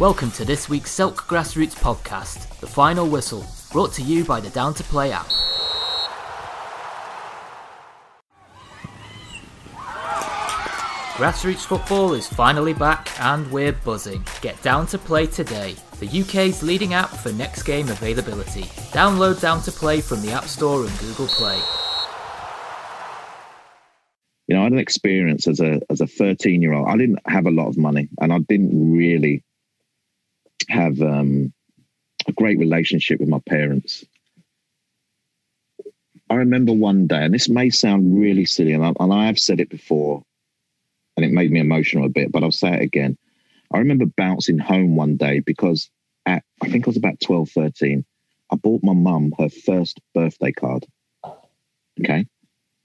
Welcome to this week's Silk Grassroots podcast, The Final Whistle, brought to you by the Down to Play app. Grassroots football is finally back and we're buzzing. Get Down to Play today, the UK's leading app for next game availability. Download Down to Play from the App Store and Google Play. You know, I had an experience as a as a 13 year old. I didn't have a lot of money and I didn't really have um, a great relationship with my parents. I remember one day, and this may sound really silly, and I, and I have said it before, and it made me emotional a bit, but I'll say it again. I remember bouncing home one day because at, I think I was about 12, 13, I bought my mum her first birthday card. Okay.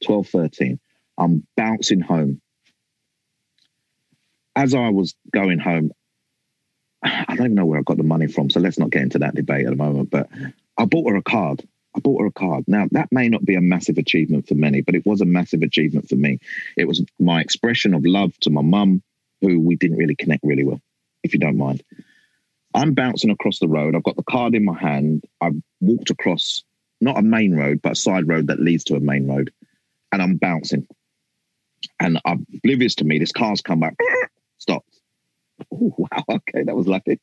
12, 13. I'm bouncing home. As I was going home, I don't know where I got the money from, so let's not get into that debate at the moment. But I bought her a card. I bought her a card. Now, that may not be a massive achievement for many, but it was a massive achievement for me. It was my expression of love to my mum, who we didn't really connect really well, if you don't mind. I'm bouncing across the road. I've got the card in my hand. I've walked across not a main road, but a side road that leads to a main road. And I'm bouncing. And oblivious to me, this car's come back, stopped. Oh, wow, okay, that was lucky.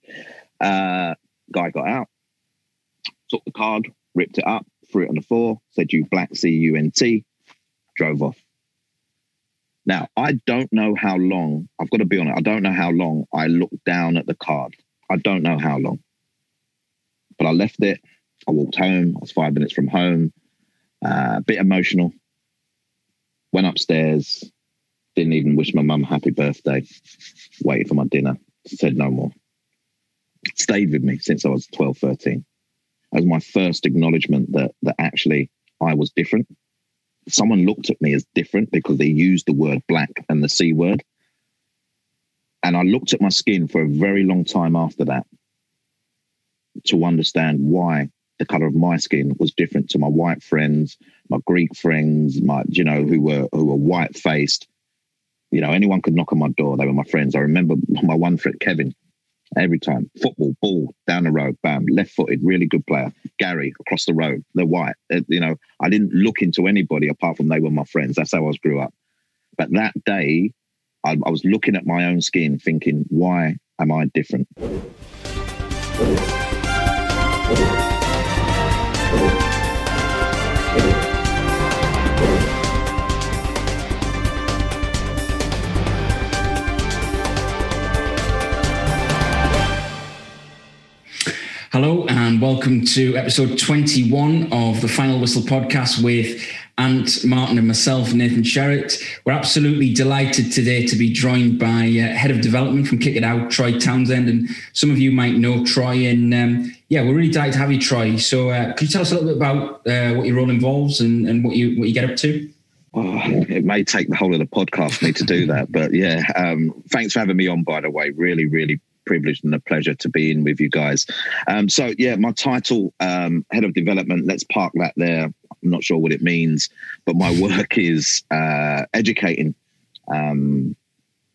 Uh, guy got out, took the card, ripped it up, threw it on the floor, said you black C U N T, drove off. Now, I don't know how long, I've got to be honest, I don't know how long I looked down at the card. I don't know how long. But I left it. I walked home. I was five minutes from home. Uh, a bit emotional. Went upstairs. Didn't even wish my mum happy birthday. Waited for my dinner. Said no more. Stayed with me since I was 12, 13 as my first acknowledgement that that actually I was different. Someone looked at me as different because they used the word black and the C word. And I looked at my skin for a very long time after that to understand why the color of my skin was different to my white friends, my Greek friends, my you know who were who were white faced. You know, anyone could knock on my door. They were my friends. I remember my one friend Kevin every time. Football, ball down the road, bam, left footed, really good player. Gary across the road, they're white. Uh, you know, I didn't look into anybody apart from they were my friends. That's how I was grew up. But that day, I, I was looking at my own skin, thinking, why am I different? Hello, and welcome to episode 21 of the Final Whistle podcast with Ant Martin and myself, Nathan Sherritt. We're absolutely delighted today to be joined by uh, Head of Development from Kick It Out, Troy Townsend. And some of you might know Troy. And um, yeah, we're really delighted to have you, Troy. So uh, could you tell us a little bit about uh, what your role involves and, and what you what you get up to? Oh, it may take the whole of the podcast for me to do that, but yeah. Um, thanks for having me on. By the way, really, really privileged and a pleasure to be in with you guys. Um, so yeah, my title, um, head of development. Let's park that there. I'm not sure what it means, but my work is uh, educating um,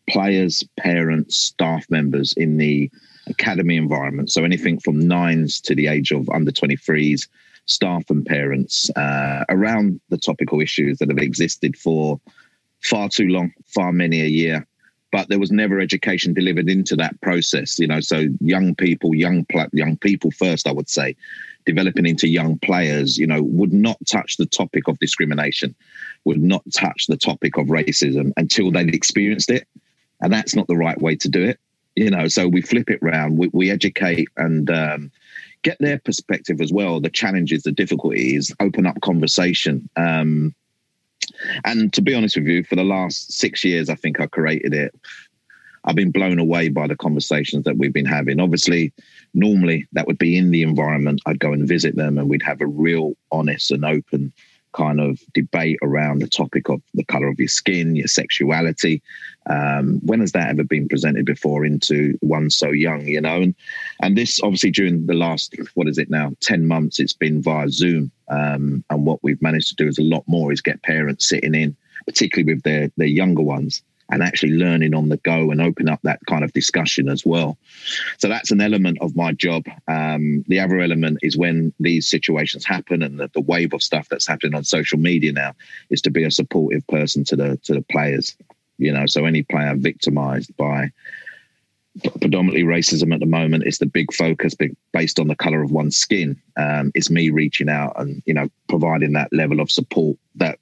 players, parents, staff members in the academy environment. So anything from nines to the age of under 23s, staff and parents uh, around the topical issues that have existed for far too long, far many a year but there was never education delivered into that process you know. So young people young young people first i would say developing into young players you know would not touch the topic of discrimination would not touch the topic of racism until they'd experienced it and that's not the right way to do it you know. So we flip it around we, we educate and um, get their perspective as well. The challenges the difficulties open up conversation um, and to be honest with you, for the last six years, I think I created it. I've been blown away by the conversations that we've been having. Obviously, normally that would be in the environment. I'd go and visit them and we'd have a real honest and open kind of debate around the topic of the color of your skin, your sexuality. Um, when has that ever been presented before into one so young, you know? And and this obviously during the last what is it now, ten months, it's been via Zoom. Um, and what we've managed to do is a lot more is get parents sitting in, particularly with their their younger ones, and actually learning on the go and open up that kind of discussion as well. So that's an element of my job. Um, the other element is when these situations happen and the, the wave of stuff that's happening on social media now is to be a supportive person to the to the players. You know, so any player victimized by predominantly racism at the moment is the big focus based on the color of one's skin um, it's me reaching out and you know providing that level of support that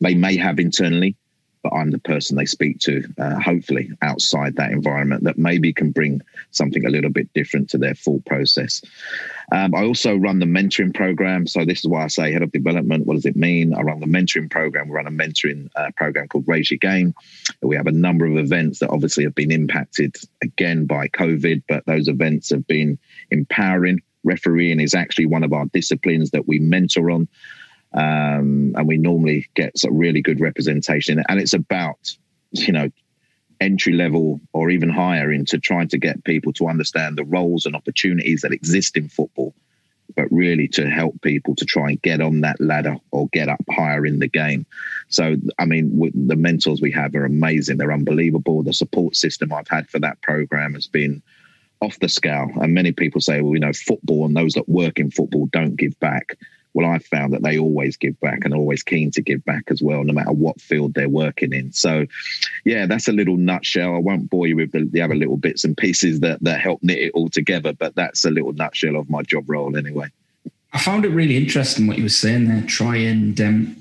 they may have internally but I'm the person they speak to, uh, hopefully outside that environment that maybe can bring something a little bit different to their full process. Um, I also run the mentoring program. So, this is why I say head of development. What does it mean? I run the mentoring program. We run a mentoring uh, program called Raise Your Game. We have a number of events that obviously have been impacted again by COVID, but those events have been empowering. Refereeing is actually one of our disciplines that we mentor on um, and we normally get really good representation. And it's about you know entry level or even higher into trying to get people to understand the roles and opportunities that exist in football, but really to help people to try and get on that ladder or get up higher in the game. So, I mean, the mentors we have are amazing. They're unbelievable. The support system I've had for that program has been off the scale. And many people say, well, you know, football and those that work in football don't give back well, I've found that they always give back and always keen to give back as well, no matter what field they're working in. So, yeah, that's a little nutshell. I won't bore you with the, the other little bits and pieces that, that help knit it all together, but that's a little nutshell of my job role anyway. I found it really interesting what you were saying there, Troy and um,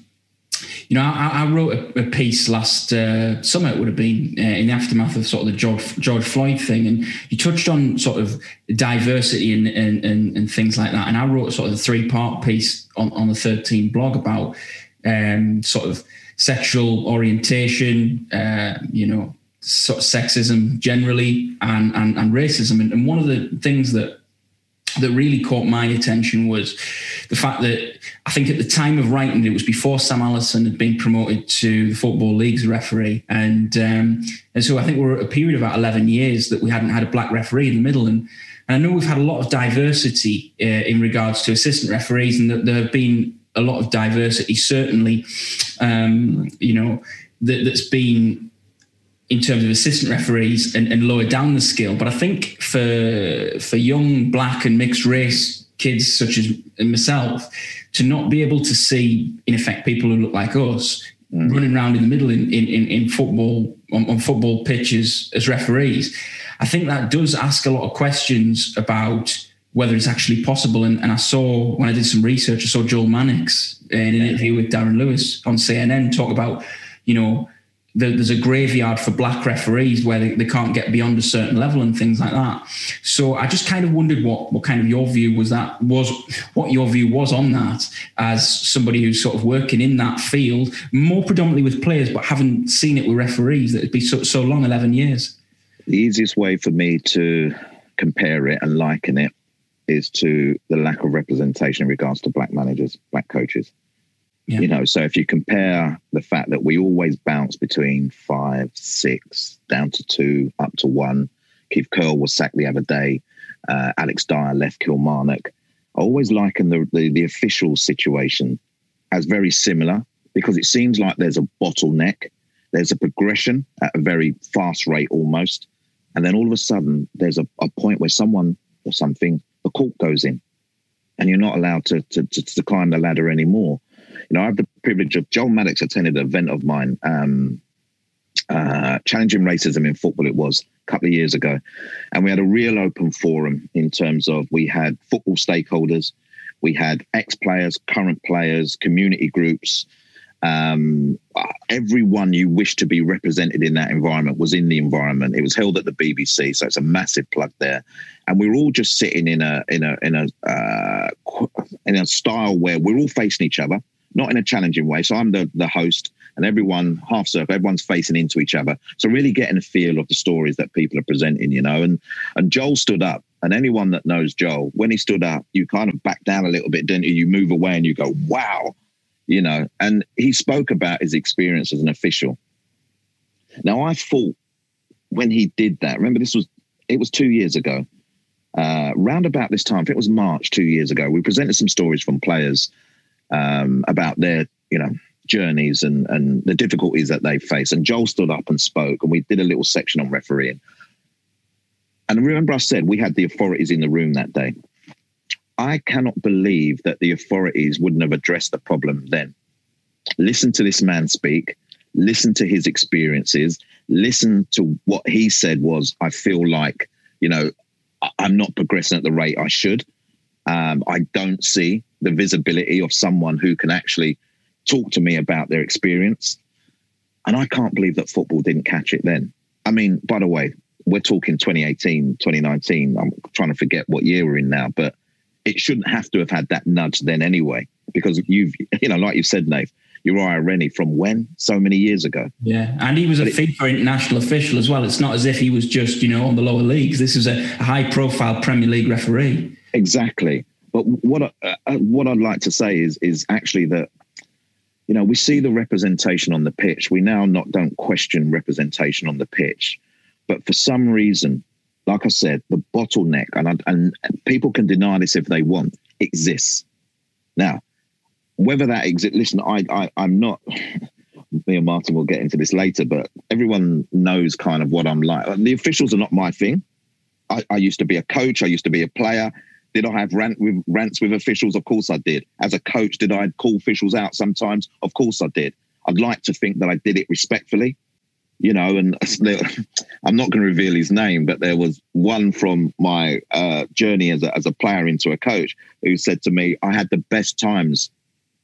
you know, I, I wrote a, a, piece last uh, summer. It would have been uh, in the aftermath of sort of the George, George Floyd thing, and you touched on sort of diversity and, and, and, and things like that. And I wrote sort of a three part piece on, on the 13 blog about um, sort of sexual orientation, uh, you know, sort of sexism generally, and, and, and racism. And, and one of the things that that really caught my attention was the fact that I think at the time of writing it was before Sam Allison had been promoted to the Football League's referee, and um, and so I think we're at a period of about eleven years that we hadn't had a black referee in the middle, and, and I know we've had a lot of diversity uh, in regards to assistant referees, and that there have been a lot of diversity, certainly, um, you know, that, that's been in terms of assistant referees and, and lower down the scale. But I think for for young black and mixed race kids such as myself to not be able to see in effect people who look like us mm. running around in the middle in in, in football on, on, football pitches as referees, I think that does ask a lot of questions about whether it's actually possible. And, and I saw when I did some research, I saw Joel Mannix in an interview with Darren Lewis on CNN talk about, you know, there's a graveyard for black referees where they, they can't get beyond a certain level and things like that. So I just kind of wondered what what kind of your view was that was what your view was on that as somebody who's sort of working in that field, more predominantly with players, but haven't seen it with referees that it'd be so, so long, eleven years. The easiest way for me to compare it and liken it is to the lack of representation in regards to black managers, black coaches. Yeah. You know, so if you compare the fact that we always bounce between five, six, down to two, up to one. Keith Curle was sacked the other day. Uh, Alex Dyer left Kilmarnock. I always liken the, the, the official situation as very similar because it seems like there's a bottleneck, there's a progression at a very fast rate almost, and then all of a sudden there's a, a point where someone or something the cork goes in, and you're not allowed to to, to, to climb the ladder anymore you know, I have the privilege of Joel Mannix attended an event of mine, um, uh, challenging racism in football. It was a couple of years ago, and we had a real open forum in terms of we had football stakeholders, we had ex players, current players, community groups. Um, everyone you wish to be represented in that environment was in the environment. It was held at the BBC, so it's a massive plug there. And we were all just sitting in a in a in a uh, in a style where we're all facing each other not in a challenging way. So I'm the, the host and everyone half circle, everyone's facing into each other. So really getting a feel of the stories that people are presenting, you know, and, and Joel stood up and anyone that knows Joel, when he stood up, you kind of back down a little bit, didn't you? You move away and you go, wow, you know, and he spoke about his experience as an official. Now I thought when he did that, remember this was, it was two years ago, uh, round about this time, if it was March two years ago, we presented some stories from players um, about their, you know, journeys and and the difficulties that they face. And Joel stood up and spoke, and we did a little section on refereeing. And remember, I said we had the authorities in the room that day. I cannot believe that the authorities wouldn't have addressed the problem then. Listen to this man speak, listen to his experiences, listen to what he said was, I feel like, you know, I'm not progressing at the rate I should. Um, I don't see the visibility of someone who can actually talk to me about their experience. And I can't believe that football didn't catch it then. I mean, by the way, we're talking 2018, 2019. I'm trying to forget what year we're in now, but it shouldn't have to have had that nudge then anyway, because you've, you know, like you've said, Nave, Uriah Rennie from when? So many years ago. Yeah. And he was a FIFA international official as well. It's not as if he was just, you know, on the lower leagues. This was a high profile Premier League referee. Exactly. But what, uh, uh, what I'd like to say is, is actually that, you know, we see the representation on the pitch. We now not don't question representation on the pitch. But for some reason, like I said, the bottleneck, and, and people can deny this if they want, exists. Now, whether that exists, listen, I, I, I'm not, me and Martin will get into this later, but everyone knows kind of what I'm like. The officials are not my thing. I, I used to be a coach, I used to be a player. Did I have rant with rants with officials? Of course I did. As a coach, did I call officials out sometimes? Of course I did. I'd like to think that I did it respectfully you know, and I'm not going to reveal his name, but there was one from my uh, journey as a, as a player into a coach who said to me, I had the best times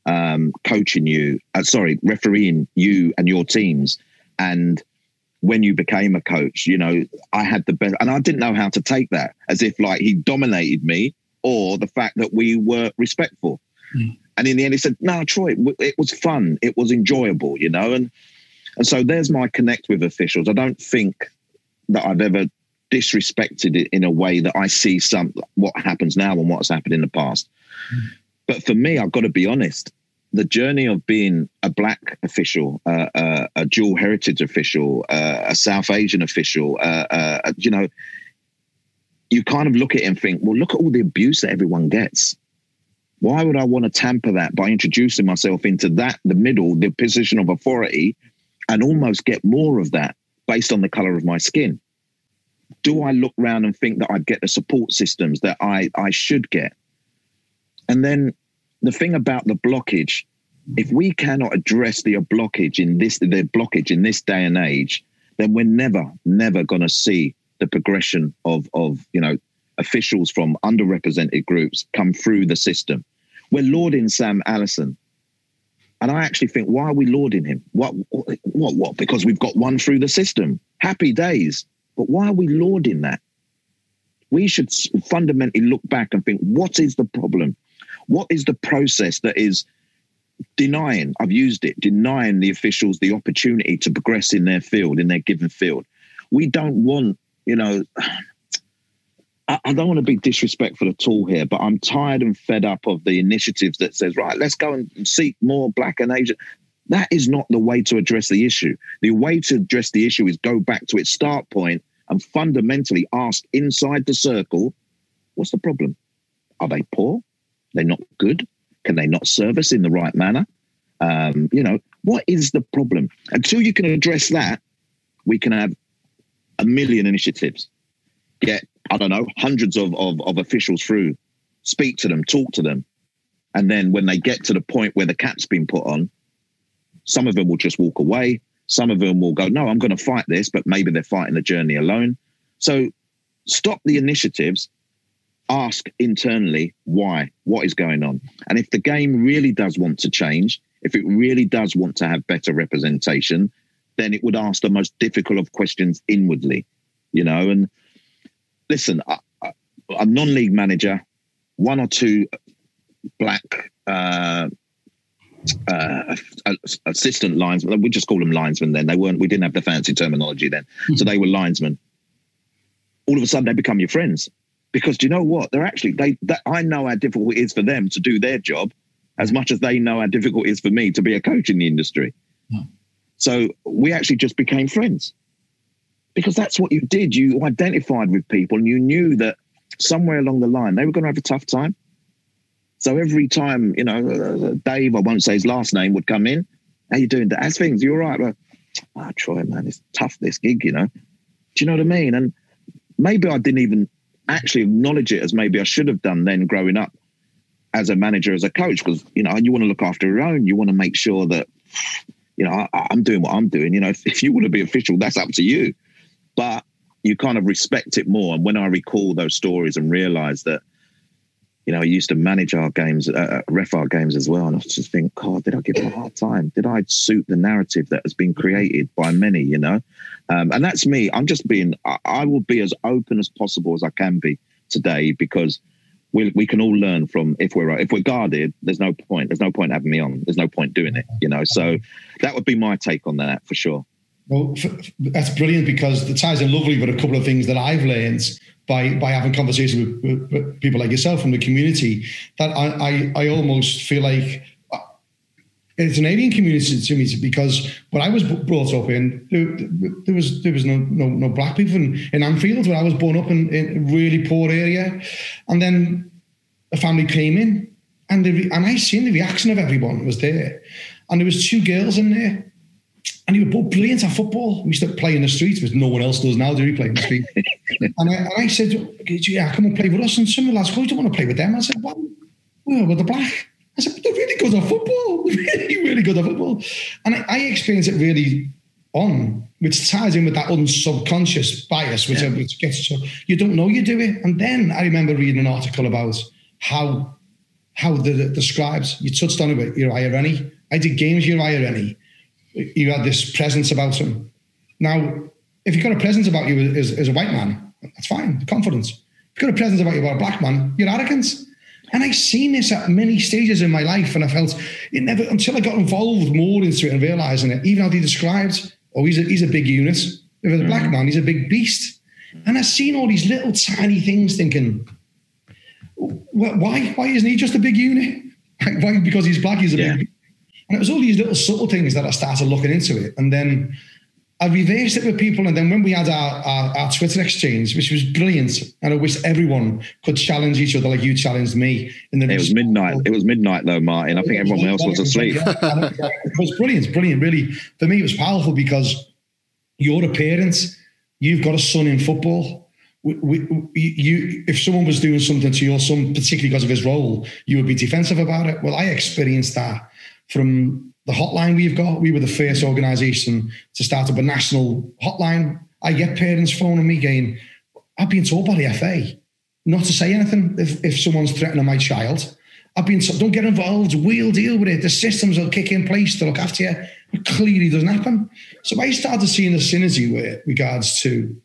um, coaching you, uh, sorry, refereeing you and your teams. And when you became a coach, you know, I had the best, and I didn't know how to take that as if like he dominated me or the fact that we were respectful. Mm. And in the end, he said, No, Troy, it was fun. It was enjoyable, you know, and and so there's my connect with officials. I don't think that I've ever disrespected it in a way that I see some what happens now and what's happened in the past. Mm. But for me, I've got to be honest. The journey of being a black official, uh, uh, a dual heritage official, uh, a South Asian official, uh, uh, you know, you kind of look at it and think, well, look at all the abuse that everyone gets. Why would I want to tamper that by introducing myself into that, the middle, the position of authority, and almost get more of that based on the color of my skin? Do I look around and think that I'd get the support systems that I, I should get? And then the thing about the blockage, if we cannot address the blockage in this the blockage in this day and age, then we're never, never gonna see the progression of of you know officials from underrepresented groups come through the system. We're lauding Sam Allison. and I actually think, why are we lauding him? What, what, what? Because we've got one through the system. Happy days. But why are we lauding that? We should fundamentally look back and think, what is the problem? What is the process that is denying, I've used it, denying the officials the opportunity to progress in their field, in their given field? We don't want, you know, I, I don't want to be disrespectful at all here, but I'm tired and fed up of the initiatives that says, right, let's go and seek more black and Asian. That is not the way to address the issue. The way to address the issue is go back to its start point and fundamentally ask inside the circle, what's the problem? Are they poor? They're not good? Can they not service in the right manner? Um, you know, what is the problem? Until you can address that, we can have a million initiatives. Get I don't know, hundreds of, of, of officials through, speak to them, talk to them. And then when they get to the point where the cap's been put on, some of them will just walk away. Some of them will go, no, I'm going to fight this, but maybe they're fighting the journey alone. So stop the initiatives, ask internally why, what is going on. And if the game really does want to change, if it really does want to have better representation, then it would ask the most difficult of questions inwardly, you know, and listen, I, a non-league manager, one or two black uh, uh, assistant linesmen. We just call them linesmen then. They weren't. We didn't have the fancy terminology then, mm-hmm. so they were linesmen. All of a sudden, they become your friends because do you know what? They're actually they. That, I know how difficult it is for them to do their job, as much as they know how difficult it is for me to be a coach in the industry. So we actually just became friends because that's what you did. You identified with people and you knew that somewhere along the line they were going to have a tough time. So every time, you know, uh, Dave, I won't say his last name, would come in, How you doing? How's things? You all right? But, oh, Troy, man, it's tough, this gig, you know? Do you know what I mean? And maybe I didn't even actually acknowledge it as maybe I should have done then growing up as a manager, as a coach, because, you know, you want to look after your own. You want to make sure that, you know, I, am doing what I'm doing. You know, if, if you want to be official, that's up to you. But you kind of respect it more. And when I recall those stories and realize that, you know, I used to manage our games, uh, uh, ref our games as well. And I just think, God, did I give him a hard time? Did I suit the narrative that has been created by many, you know? Um, and that's me. I'm just being, I, I, will be as open as possible as I can be today because we we can all learn from if we're if we're guarded, there's no point. There's no point having me on. There's no point doing it, you know? So that would be my take on that for sure. Well, that's brilliant because it ties in lovely with a couple of things that I've learned by by having conversations with, with, people like yourself from the community. That I, I, I almost feel like uh, it's an alien community to me because when I was brought up in, there, there was there was no, no no black people in, in Anfield where I was born up in, in a really poor area, and then a family came in, and the, and I seen the reaction of everyone was there, and there was two girls in there and he was both brilliant at football. We used to play in the streets, which no one else does now, do we play in the street? and, I, and I said, yeah, come and play with us. And some of the lads go, you don't want to play with them. I said, well, well with the black. I said, but they're really good at football. Really, really good at football. And I, I experienced it really on, which ties in with that unsubconscious bias, which, yeah. which gets so you don't know you do it. And then I remember reading an article about how how the, the scribes, you touched on it with Uriah Rennie. I did games Uriah Rennie you had this presence about him. Now, if you've got a presence about you as, as a white man, that's fine, confidence. If you've got a presence about you about a black man, you're arrogance. And I've seen this at many stages in my life, and I felt it never until I got involved more into it and realizing it. Even how he described, oh, he's a, he's a big unit. If it's a black mm-hmm. man, he's a big beast. And I've seen all these little tiny things, thinking, why why isn't he just a big unit? Why because he's black, he's a yeah. big and it was all these little subtle things that I started looking into it. And then I reversed it with people. And then when we had our, our, our, Twitter exchange, which was brilliant, and I wish everyone could challenge each other like you challenged me. In the it was midnight. It was midnight though, Martin. I think everyone else was asleep. it was brilliant, brilliant. Really, for me, it was powerful because you're a parent. You've got a son in football. We, we, you, if someone was doing something to your son, particularly because of his role, you would be defensive about it. Well, I experienced that from the hotline we've got. We were the first organisation to start up a national hotline. I get parents phoning me going, I've been told by the FA not to say anything if, if someone's threatening my child. I've been told, don't get involved. We'll deal with it. The systems will kick in place to look after you. It clearly doesn't happen. So I started seeing a synergy with regards to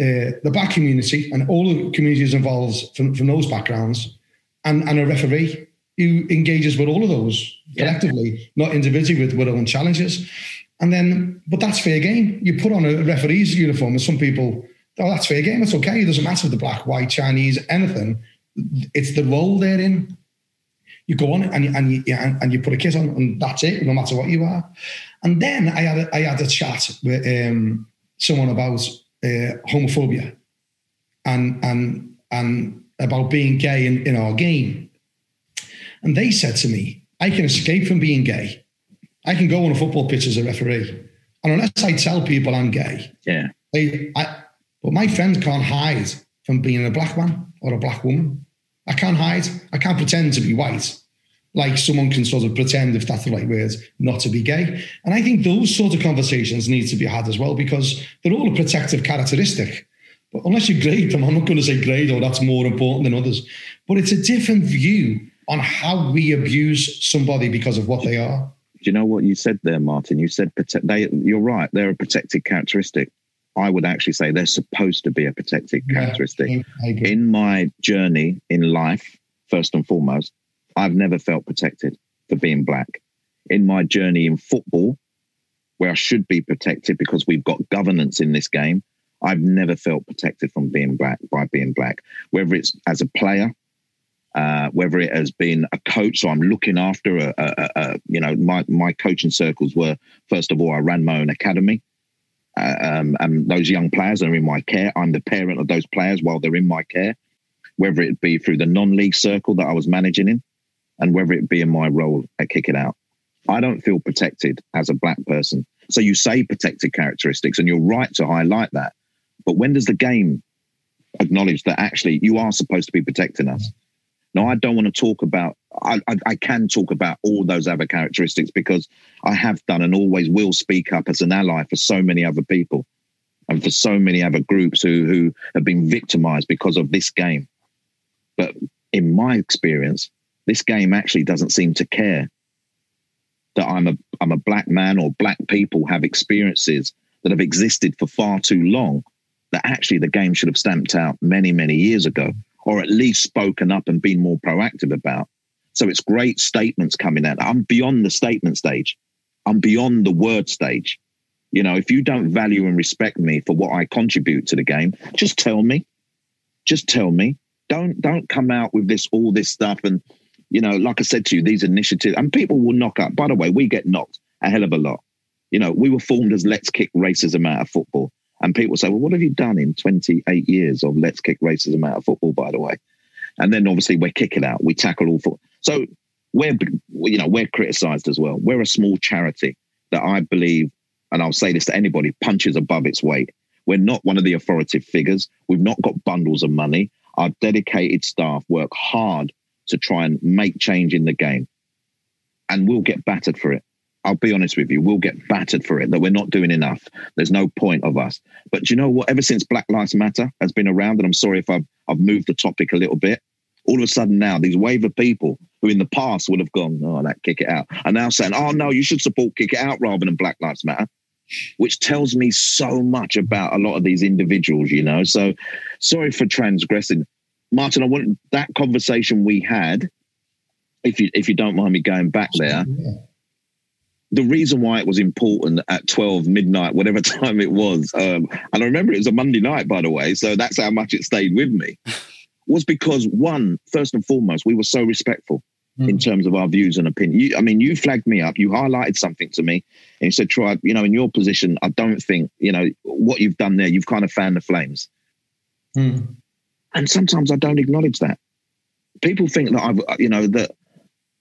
uh, the black community and all the communities involved from, from those backgrounds and, and a referee who engages with all of those collectively, yeah. not individually with, with own challenges. And then, but that's fair game. You put on a referee's uniform, and some people, oh, that's fair game. It's okay. It doesn't matter if the black, white, Chinese, anything. It's the role they're in. You go on and you, and you, and you put a kit on, and that's it, no matter what you are. And then I had a, I had a chat with um, someone about uh, homophobia and and and about being gay in, in our game. And they said to me, I can escape from being gay. I can go on a football pitch as a referee. And unless I tell people I'm gay, yeah. They, I, but my friends can't hide from being a black man or a black woman. I can't hide. I can't pretend to be white. Like someone can sort of pretend, if that's the right word, not to be gay. And I think those sort of conversations need to be had as well because they're all a protective characteristic. But unless you grade them, I'm not going to say grade or that's more important than others. But it's a different view on how we abuse somebody because of what they are. Do you know what you said there, Martin? You said they. You're right. They're a protected characteristic. I would actually say they're supposed to be a protected characteristic. Yeah, in my journey in life, first and foremost, I've never felt protected for being black. In my journey in football, where I should be protected because we've got governance in this game, I've never felt protected from being black by being black. Whether it's as a player, uh, whether it has been a coach, so I'm looking after a, a, a, you know, my my coaching circles were first of all I ran my own academy, uh, um, and those young players are in my care. I'm the parent of those players while they're in my care, whether it be through the non-league circle that I was managing in, and whether it be in my role at Kick It Out. I don't feel protected as a black person. So you say protected characteristics, and you're right to highlight that. But when does the game acknowledge that actually you are supposed to be protecting us? Now, I don't want to talk about, I, I, I, can talk about all those other characteristics because I have done and always will speak up as an ally for so many other people and for so many other groups who, who have been victimized because of this game. But in my experience, this game actually doesn't seem to care that I'm a I'm a black man or black people have experiences that have existed for far too long that actually the game should have stamped out many many years ago or at least spoken up and been more proactive about. So it's great statements coming out. I'm beyond the statement stage. I'm beyond the word stage. You know, if you don't value and respect me for what I contribute to the game, just tell me. Just tell me. Don't don't come out with this all this stuff and you know, like I said to you, these initiatives, and people will knock up. By the way, we get knocked a hell of a lot. You know, we were formed as Let's Kick Racism Out of Football. And people say, well, what have you done in 28 years of Let's Kick Racism Out of Football, by the way? And then obviously we're kicking out. We tackle all foot. So we're, you know, we're criticized as well. We're a small charity that I believe, and I'll say this to anybody, punches above its weight. We're not one of the authoritative figures. We've not got bundles of money. Our dedicated staff work hard to try and make change in the game. And we'll get battered for it. I'll be honest with you, we'll get battered for it that we're not doing enough. There's no point of us. But do you know what? Ever since Black Lives Matter has been around, and I'm sorry if I've, I've moved the topic a little bit, all of a sudden now these wave of people who in the past would have gone, oh, that kick it out, are now saying, oh, no, you should support kick it out rather than Black Lives Matter, which tells me so much about a lot of these individuals, you know. So sorry for transgressing. Martin, I want that conversation we had. If you if you don't mind me going back there, the reason why it was important at twelve midnight, whatever time it was, um, and I remember it was a Monday night, by the way, so that's how much it stayed with me. Was because one, first and foremost, we were so respectful mm. in terms of our views and opinion. You, I mean, you flagged me up, you highlighted something to me, and you said, "Troy, you know, in your position, I don't think you know what you've done there. You've kind of fanned the flames." Mm. And sometimes I don't acknowledge that. People think that I've, you know, that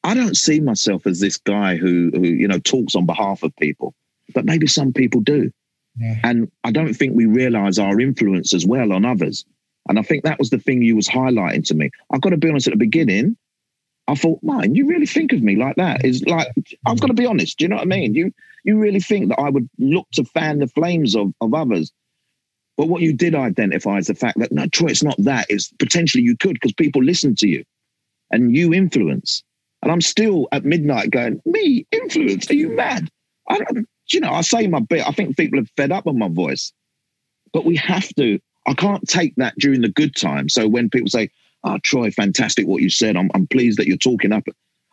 I don't see myself as this guy who, who you know, talks on behalf of people, but maybe some people do. Yeah. And I don't think we realize our influence as well on others. And I think that was the thing you was highlighting to me. I've got to be honest at the beginning. I thought, man, you really think of me like that? Is like I've got to be honest. Do you know what I mean? You you really think that I would look to fan the flames of, of others but what you did identify is the fact that no, Troy, it's not that. It's potentially you could because people listen to you and you influence. And I'm still at midnight going, me influence? Are you mad? I don't, you know, I say my bit. I think people are fed up with my voice, but we have to. I can't take that during the good time. So when people say, "Oh, Troy, fantastic what you said," I'm, I'm pleased that you're talking up.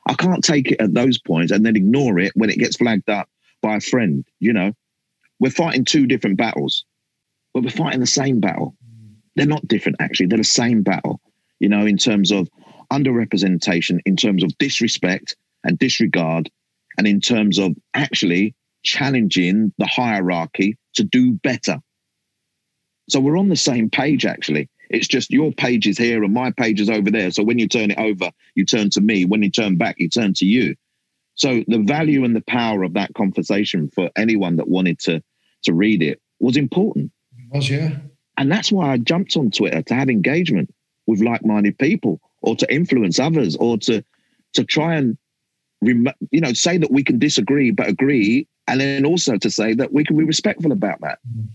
I can't take it at those points and then ignore it when it gets flagged up by a friend. You know, we're fighting two different battles but we're fighting the same battle. They're not different, actually. They're the same battle, you know, in terms of underrepresentation, in terms of disrespect and disregard, and in terms of actually challenging the hierarchy to do better. So we're on the same page, actually. It's just your page is here and my page is over there. So when you turn it over, you turn to me. When you turn back, you turn to you. So the value and the power of that conversation for anyone that wanted to to read it was important was, yeah. And that's why I jumped on Twitter to have engagement with like-minded people or to influence others or to to try and you know say that we can disagree but agree and then also to say that we can be respectful about that. Mm.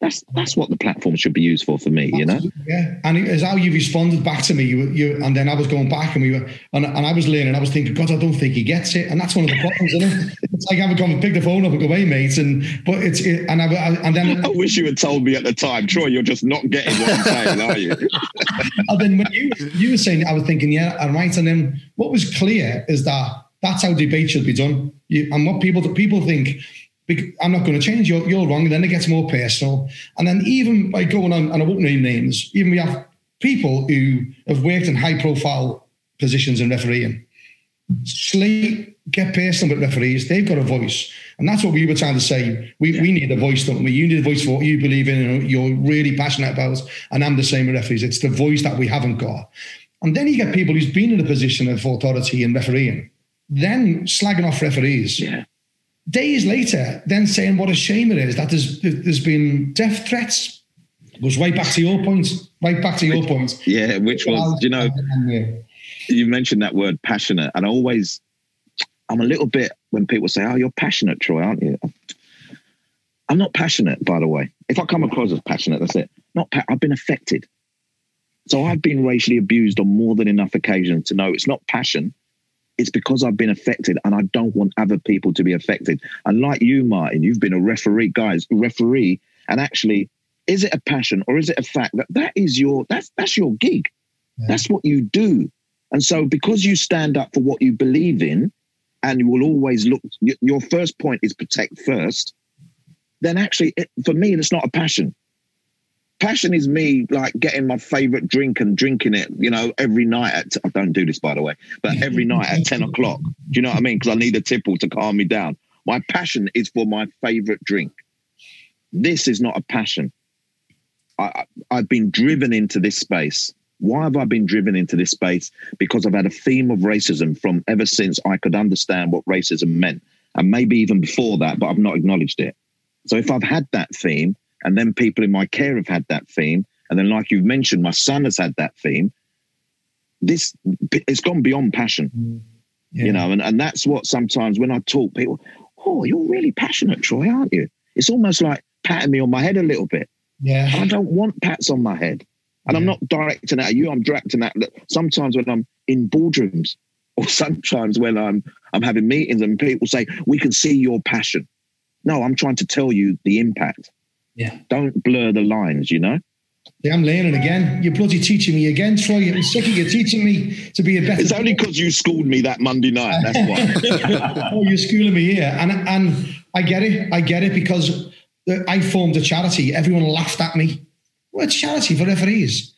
That's that's what the platform should be used for for me, you know. Yeah, and it's how you responded back to me. You, you, and then I was going back, and we were, and, and I was learning. I was thinking, God, I don't think he gets it, and that's one of the problems, isn't it? It's like having come and pick the phone up and go, "Hey, mate," and but it's it, and I, and then I wish you had told me at the time, Troy. You're just not getting what I'm saying, are you? and then when you you were saying, I was thinking, yeah, I'm right. And then what was clear is that that's how debate should be done. You, and what people people think I'm not going to change. You're, you're wrong. And then it gets more personal. And then even by going on, and I won't name names, even we have people who have worked in high profile positions in refereeing. Slate, get personal with referees. They've got a voice. And that's what we were trying to say. We, we need a voice, don't we? You need a voice for what you believe in and you're really passionate about. And I'm the same with referees. It's the voice that we haven't got. And then you get people who's been in a position of authority in refereeing then slagging off referees. Yeah. Days later, then saying what a shame it is that there's there's been death threats. Goes right back to your point. Right back to your point. Yeah, which was, you know, you mentioned that word passionate, and I always, I'm a little bit when people say, "Oh, you're passionate, Troy, aren't you?" I'm not passionate, by the way. If I come across as passionate, that's it. Not, pa- I've been affected. So I've been racially abused on more than enough occasions to know it's not passion. It's because I've been affected and I don't want other people to be affected. And like you, Martin, you've been a referee, guys, referee. And actually, is it a passion or is it a fact that that is your, that's, that's your gig. Yeah. That's what you do. And so because you stand up for what you believe in and you will always look, your first point is protect first, then actually, it, for me, it's not a passion passion is me like getting my favorite drink and drinking it, you know, every night at, I don't do this by the way, but every night at 10 o'clock. Do you know what I mean? Because I need a tipple to calm me down. My passion is for my favorite drink. This is not a passion. I, I've been driven into this space. Why have I been driven into this space? Because I've had a theme of racism from ever since I could understand what racism meant. And maybe even before that, but I've not acknowledged it. So if I've had that theme, and then people in my care have had that theme, and then like you've mentioned, my son has had that theme. This it's gone beyond passion, mm. yeah. you know, and, and that's what sometimes when I talk, people, oh, you're really passionate, Troy, aren't you? It's almost like patting me on my head a little bit. Yeah, I don't want pats on my head, and yeah. I'm not directing at you. I'm directing at sometimes when I'm in boardrooms, or sometimes when I'm I'm having meetings and people say we can see your passion. No, I'm trying to tell you the impact. Yeah. Don't blur the lines, you know? Yeah, I'm learning again. You're bloody teaching me again, Troy. I'm sick of you teaching me to be a better. It's only because you schooled me that Monday night. That's why. oh, you're schooling me here, and and I get it. I get it because uh, I formed a charity. Everyone laughed at me. Well, it's charity for referees,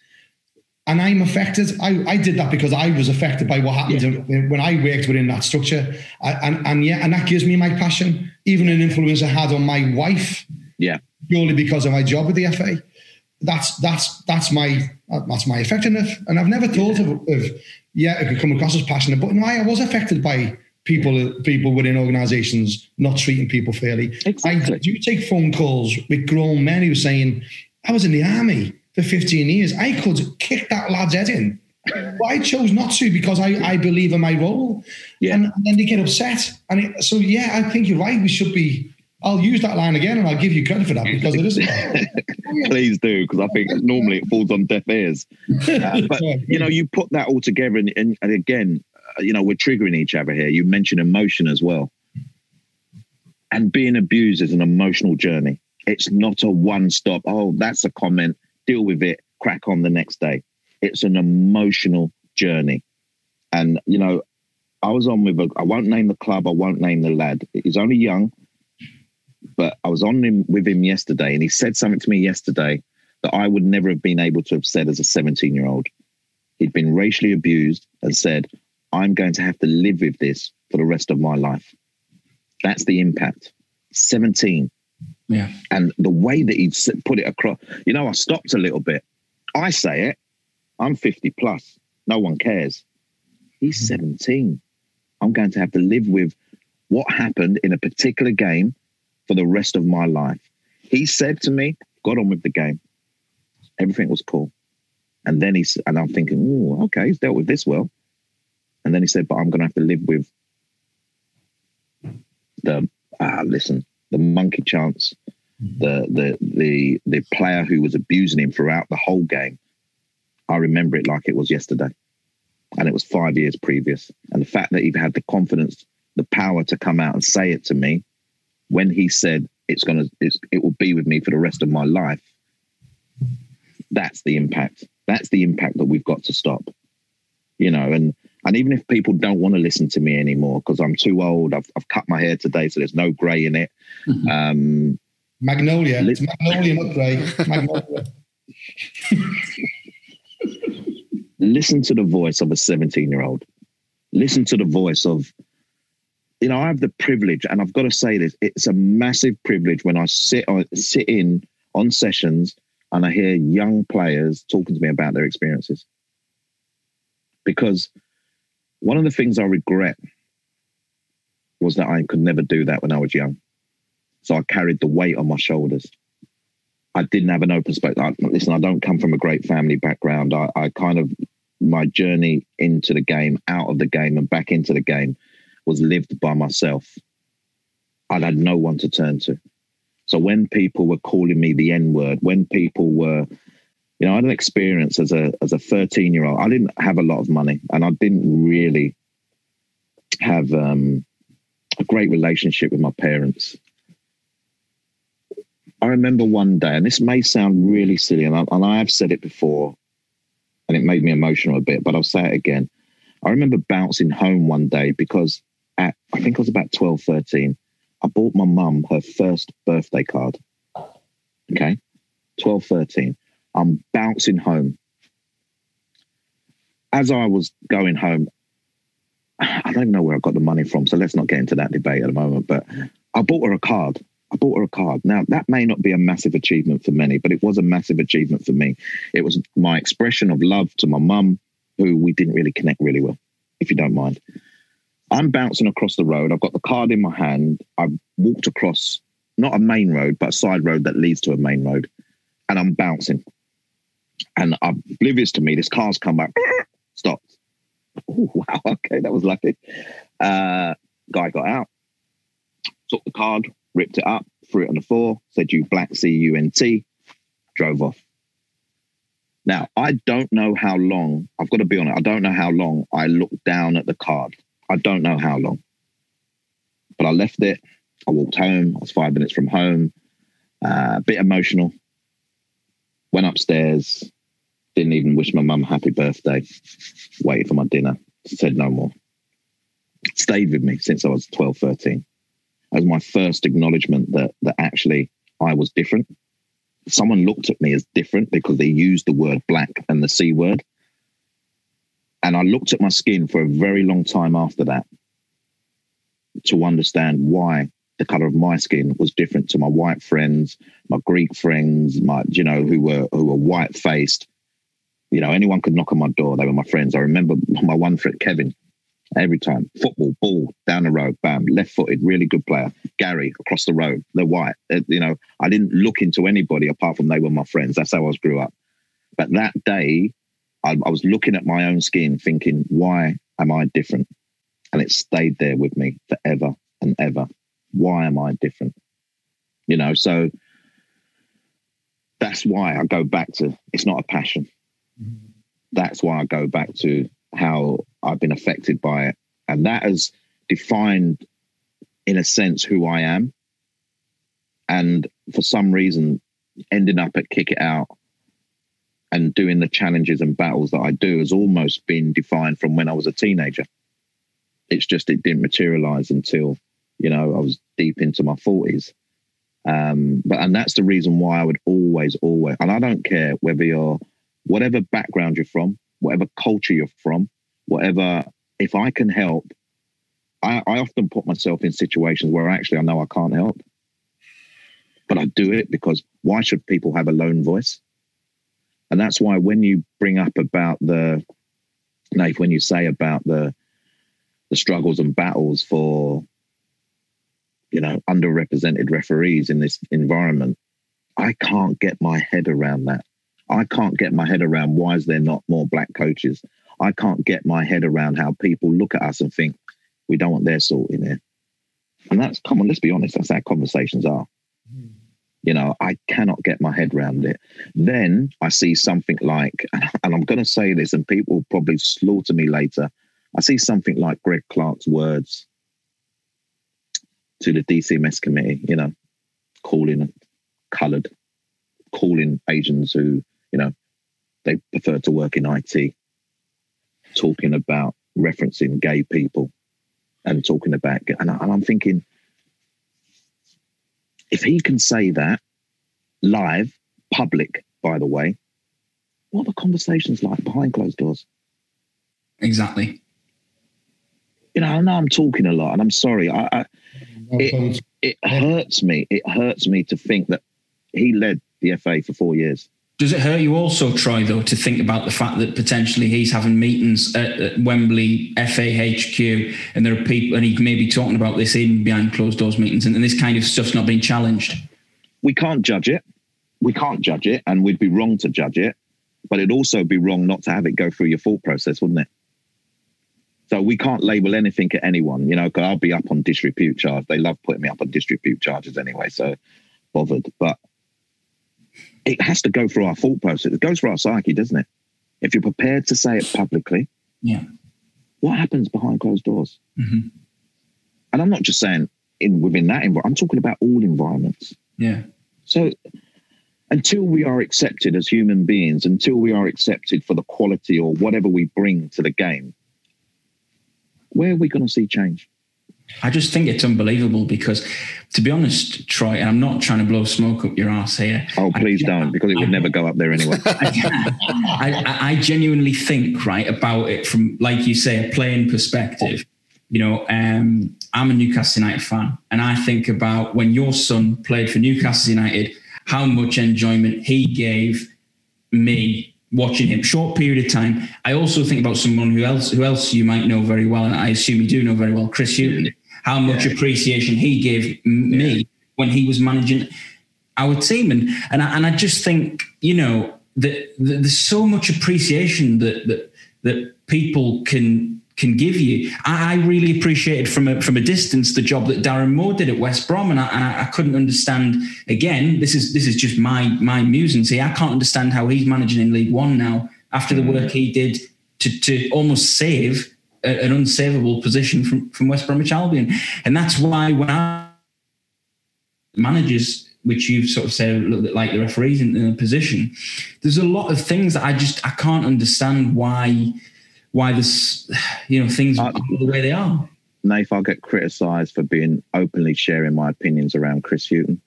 and I'm affected. I, I did that because I was affected by what happened yeah. when I worked within that structure, I, and and yeah, and that gives me my passion. Even an influence I had on my wife. Yeah purely because of my job with the FA. That's that's that's my that's my effectiveness, and I've never thought of, of yeah, it could come across as passionate, but no, I was affected by people people within organisations not treating people fairly. Exactly. I do take phone calls with grown men who are saying, "I was in the army for 15 years. I could kick that lad's head in." but I chose not to because I, I believe in my role. Yeah. And, and then they get upset. And it, so, yeah, I think you're right. We should be I'll use that line again, and I'll give you credit for that because it isn't. Please do, because I think normally it falls on deaf ears. Uh, but you know, you put that all together, and, and, and again, uh, you know, we're triggering each other here. You mentioned emotion as well, and being abused is an emotional journey. It's not a one-stop. Oh, that's a comment. Deal with it. Crack on the next day. It's an emotional journey, and you know, I was on with a. I won't name the club. I won't name the lad. He's only young but I was on him with him yesterday, and he said something to me yesterday that I would never have been able to have said as a 17 year old. He'd been racially abused and said, I'm going to have to live with this for the rest of my life. That's the impact. 17. Yeah. And the way that he put it across, you know, I stopped a little bit. I say it, I'm 50 plus. No one cares. He's mm-hmm. 17. I'm going to have to live with what happened in a particular game for the rest of my life. He said to me, got on with the game. Everything was cool. And then he's, and I'm thinking, oh, okay, he's dealt with this well. And then he said, but I'm going to have to live with the, ah, listen, the monkey chance, the, the, the, the player who was abusing him throughout the whole game. I remember it like it was yesterday. And it was five years previous. And the fact that he had the confidence, the power to come out and say it to me when he said it's gonna it's, it will be with me for the rest of my life that's the impact. That's the impact that we've got to stop you know? And and even if people don't want to listen to me anymore because i'm too old I've, I've cut my hair today so there's no gray in it. Mm-hmm. um magnolia. li- it's magnolia not gray magnolia. Listen to the voice of a 17 year old listen to the voice of you know, I have the privilege, and I've got to say this: it's a massive privilege when I sit on sit in on sessions and I hear young players talking to me about their experiences. Because one of the things I regret was that I could never do that when I was young. So I carried the weight on my shoulders. I didn't have an open space. I, listen, I don't come from a great family background. I, I kind of, my journey into the game, out of the game, and back into the game was lived by myself. I had no one to turn to. So when people were calling me the N word, when people were, you know, I had an experience as a as a 13 year old. I didn't have a lot of money, and I didn't really have um, a great relationship with my parents. I remember one day, and this may sound really silly, and I, and I have said it before, and it made me emotional a bit, but I'll say it again. I remember bouncing home one day because at, I think I was about 12, 13, I bought my mum her first birthday card. Okay, 12, 13. I'm bouncing home. As I was going home, I don't know where I got the money from, so let's not get into that debate at the moment. But I bought her a card. I bought her a card. Now, that may not be a massive achievement for many, but it was a massive achievement for me. It was my expression of love to my mum, who we didn't really connect really well, if you don't mind. I'm bouncing across the road. I've got the card in my hand. I've walked across not a main road, but a side road that leads to a main road. And I'm bouncing. And oblivious to me, this car's come back, stopped. Oh, wow. Okay, that was lucky. Uh, guy got out, took the card, ripped it up, threw it on the floor, said, You black C U N T, drove off. Now, I don't know how long, I've got to be honest, I don't know how long I looked down at the card. I don't know how long. But I left it. I walked home. I was five minutes from home, uh, a bit emotional. Went upstairs, didn't even wish my mum happy birthday, waited for my dinner, said no more. Stayed with me since I was 12, 13 as my first acknowledgement that that actually I was different. Someone looked at me as different because they used the word black and the C word. And I looked at my skin for a very long time after that to understand why the color of my skin was different to my white friends, my Greek friends, my you know who were who were white faced. You know, anyone could knock on my door. They were my friends. I remember my one friend Kevin every time. Football, ball down the road, bam, left footed, really good player. Gary across the road, they're white. Uh, you know, I didn't look into anybody apart from they were my friends. That's how I was grew up. But that day, I, I was looking at my own skin, thinking, why am I different? And it stayed there with me forever and ever. Why am I different? You know, so that's why I go back to it's not a passion. Mm-hmm. That's why I go back to how I've been affected by it. And that has defined, in a sense, who I am. And for some reason, ending up at Kick It Out and doing the challenges and battles that I do has almost been defined from when I was a teenager. It's just, it didn't materialize until, you know, I was deep into my 40s. Um, but, and that's the reason why I would always, always, and I don't care whether you're, whatever background you're from, whatever culture you're from, whatever, if I can help, I, I often put myself in situations where actually I know I can't help. But I do it because why should people have a lone voice? And that's why when you bring up about the, Nate, when you say about the the struggles and battles for, you know, underrepresented referees in this environment, I can't get my head around that. I can't get my head around why is there not more black coaches? I can't get my head around how people look at us and think we don't want their salt in there. And that's come on, let's be honest, that's how conversations are. You know, I cannot get my head around it. Then I see something like, and I'm going to say this, and people will probably slaughter me later. I see something like Greg Clarke's words to the DCMS committee, you know, calling coloured, calling Asians who you know, they prefer to work in IT, talking about referencing gay people and talking about, and, I, and I'm thinking, if he can say that live, public, by the way, what are the conversations like behind closed doors? Exactly. You know, I know I'm talking a lot, and I'm sorry. I, I it, it hurts me. It hurts me to think that he led the FA for four years Does it hurt you also, Troy, though, to think about the fact that potentially he's having meetings at, at Wembley FAHQ and there are people, and he may be talking about this in behind closed doors meetings, and, and this kind of stuff's not being challenged? We can't judge it. We can't judge it, and we'd be wrong to judge it. But it'd also be wrong not to have it go through your thought process, wouldn't it? So we can't label anything at anyone, you know, because I'll be up on disrepute charge. They love putting me up on disrepute charges anyway, so bothered. But it has to go through our thought process. It goes through our psyche, doesn't it? If you're prepared to say it publicly, yeah, what happens behind closed doors? Mm-hmm. And I'm not just saying in within that environment. I'm talking about all environments. Yeah. So until we are accepted as human beings, until we are accepted for the quality or whatever we bring to the game, where are we going to see change? I just think it's unbelievable because, to be honest, Troy, and I'm not trying to blow smoke up your ass here. Oh, please I, don't, because it would I, never go up there anyway. I, I, genuinely think, right, about it from, like you say, a playing perspective. You know, um, I'm a Newcastle United fan, and I think about when your son played for Newcastle United, how much enjoyment he gave me watching him short period of time i also think about someone who else who else you might know very well and i assume you do know very well chris hughton how much yeah. appreciation he gave me yeah. when he was managing our team and and I, and I just think you know that, that there's so much appreciation that that that people can can give you. I, I, really appreciated from a from a distance the job that Darren Moore did at West Brom, and I, and I, couldn't understand. Again, this is this is just my my musings here. I can't understand how he's managing in League One now after the mm. work he did to to almost save a, an unsavable position from from West Bromwich Albion, and that's why when I managers which you've sort of said a little bit like the referees in, in a position. There's a lot of things that I just I can't understand why why this, you know, things are the way they are. Nath, I'll get criticised for being openly sharing my opinions around Chris Hughton.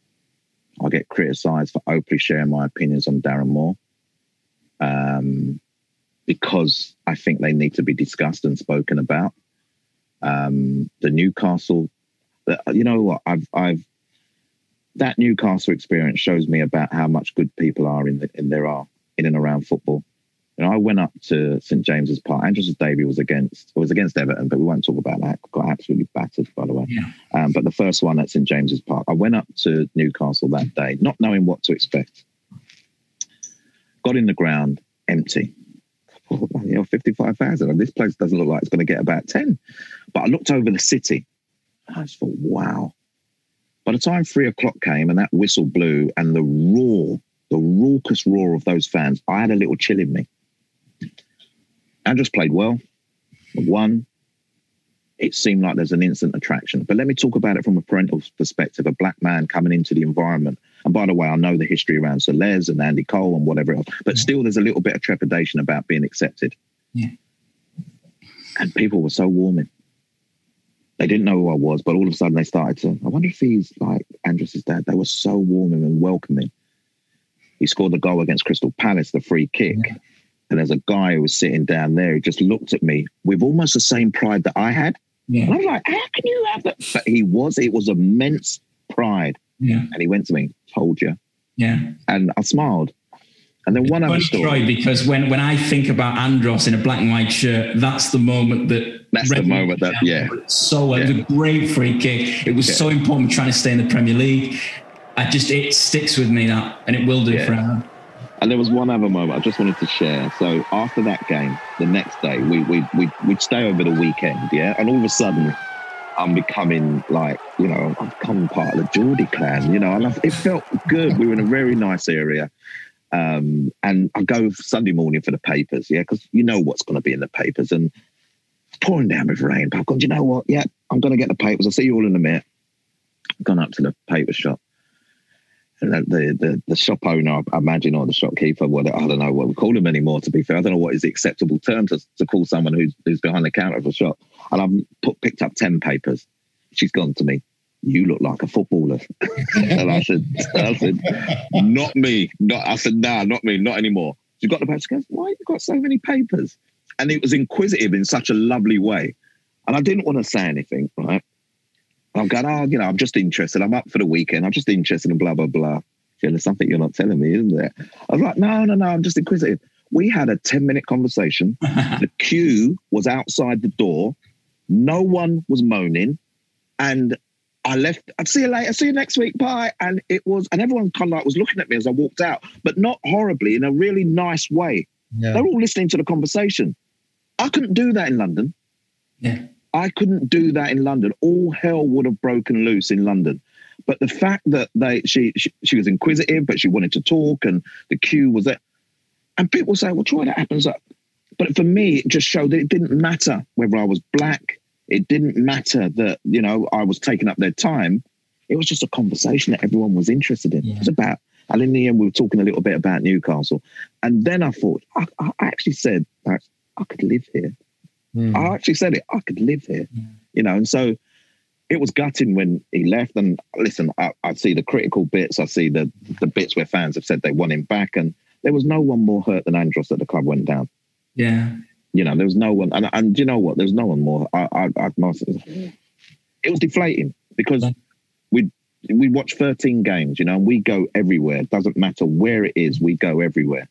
I'll get criticised for openly sharing my opinions on Darren Moore. Um, because I think they need to be discussed and spoken about. Um, the Newcastle, you know what? I've, I've that Newcastle experience shows me about how much good people are in the, in there are in and around football. You know, I went up to St James's Park. Andros Davy was against was against Everton, but we won't talk about that. Got absolutely battered, by the way. Yeah. Um, but the first one at St James's Park, I went up to Newcastle that day, not knowing what to expect. Got in the ground, empty. Oh, you know, fifty-five thousand, and this place doesn't look like it's going to get about ten. But I looked over the city. I just thought, wow. By the time three o'clock came and that whistle blew and the roar, the raucous roar of those fans, I had a little chill in me. Andros played well, One, It seemed like there's an instant attraction. But let me talk about it from a parental perspective, a black man coming into the environment. And by the way, I know the history around Sir and Andy Cole and whatever else, but yeah. still there's a little bit of trepidation about being accepted. Yeah. And people were so warming. They didn't know who I was, but all of a sudden they started to, I wonder if he's like Andros's dad. They were so warming and welcoming. He scored the goal against Crystal Palace, the free kick. Yeah. And there's a guy who was sitting down there who just looked at me with almost the same pride that I had. Yeah. And I was like, how can you have that? But he was, it was immense pride. Yeah. And he went to me, told you. Yeah. And I smiled. And then one other story. Troy, because when, when I think about Andros in a black and white shirt, that's the moment that. That's the moment that, yeah. So yeah. it was a great free kick. It was yeah. so important trying to stay in the Premier League. I just, it sticks with me that, and it will do yeah. forever. And there was one other moment I just wanted to share. So after that game, the next day, we we we we'd stay over the weekend, yeah. And all of a sudden, I'm becoming like, you know, I'm becoming part of the Geordie clan, you know. And it felt good. We were in a very nice area. Um, and I go Sunday morning for the papers, yeah, because you know what's going to be in the papers. And pouring down with rain. But I've gone, you know what? Yeah, I'm going to get the papers. I'll see you all in a minute. Gone up to the paper shop the, the the shop owner, I imagine, or the shopkeeper, what I don't know what we call him anymore. To be fair, I don't know what is the acceptable term to, to call someone who's who's behind the counter of a shop. And I've put, picked up ten papers. She's gone to me. You look like a footballer, and I said, I said, not me. Not I said, nah, not me, not anymore. She got the papers. She goes, why have you got so many papers? And it was inquisitive in such a lovely way. And I didn't want to say anything, right? I'm going, oh, you know, I'm just interested. I'm up for the weekend. I'm just interested in blah, blah, blah. there's something you're not telling me, isn't there? I was like, no, no, no, I'm just inquisitive. We had a 10 minute conversation. the queue was outside the door. No one was moaning. And I left. I'd see you later. See you next week. Bye. And it was, and everyone kind of like was looking at me as I walked out, but not horribly in a really nice way. Yeah. They're all listening to the conversation. I couldn't do that in London. Yeah. I couldn't do that in London. All hell would have broken loose in London. But the fact that they she, she, she was inquisitive, but she wanted to talk, and the queue was there, and people say, "Well, Troy, that happens." But for me, it just showed that it didn't matter whether I was black. It didn't matter that you know I was taking up their time. It was just a conversation that everyone was interested in. Yeah. It was about. And in the end, we were talking a little bit about Newcastle, and then I thought I, I actually said that I could live here. Mm. I actually said it. I could live here, yeah. you know. And so it was gutting when he left. And listen, I, I, see the critical bits. I see the the bits where fans have said they want him back, and there was no one more hurt than Andros that the club went down. Yeah, you know, there was no one, and and you know what? There was no one more. I I, I it was deflating because we we watch 13 games, you know, and we go everywhere. It doesn't matter where it is, we go everywhere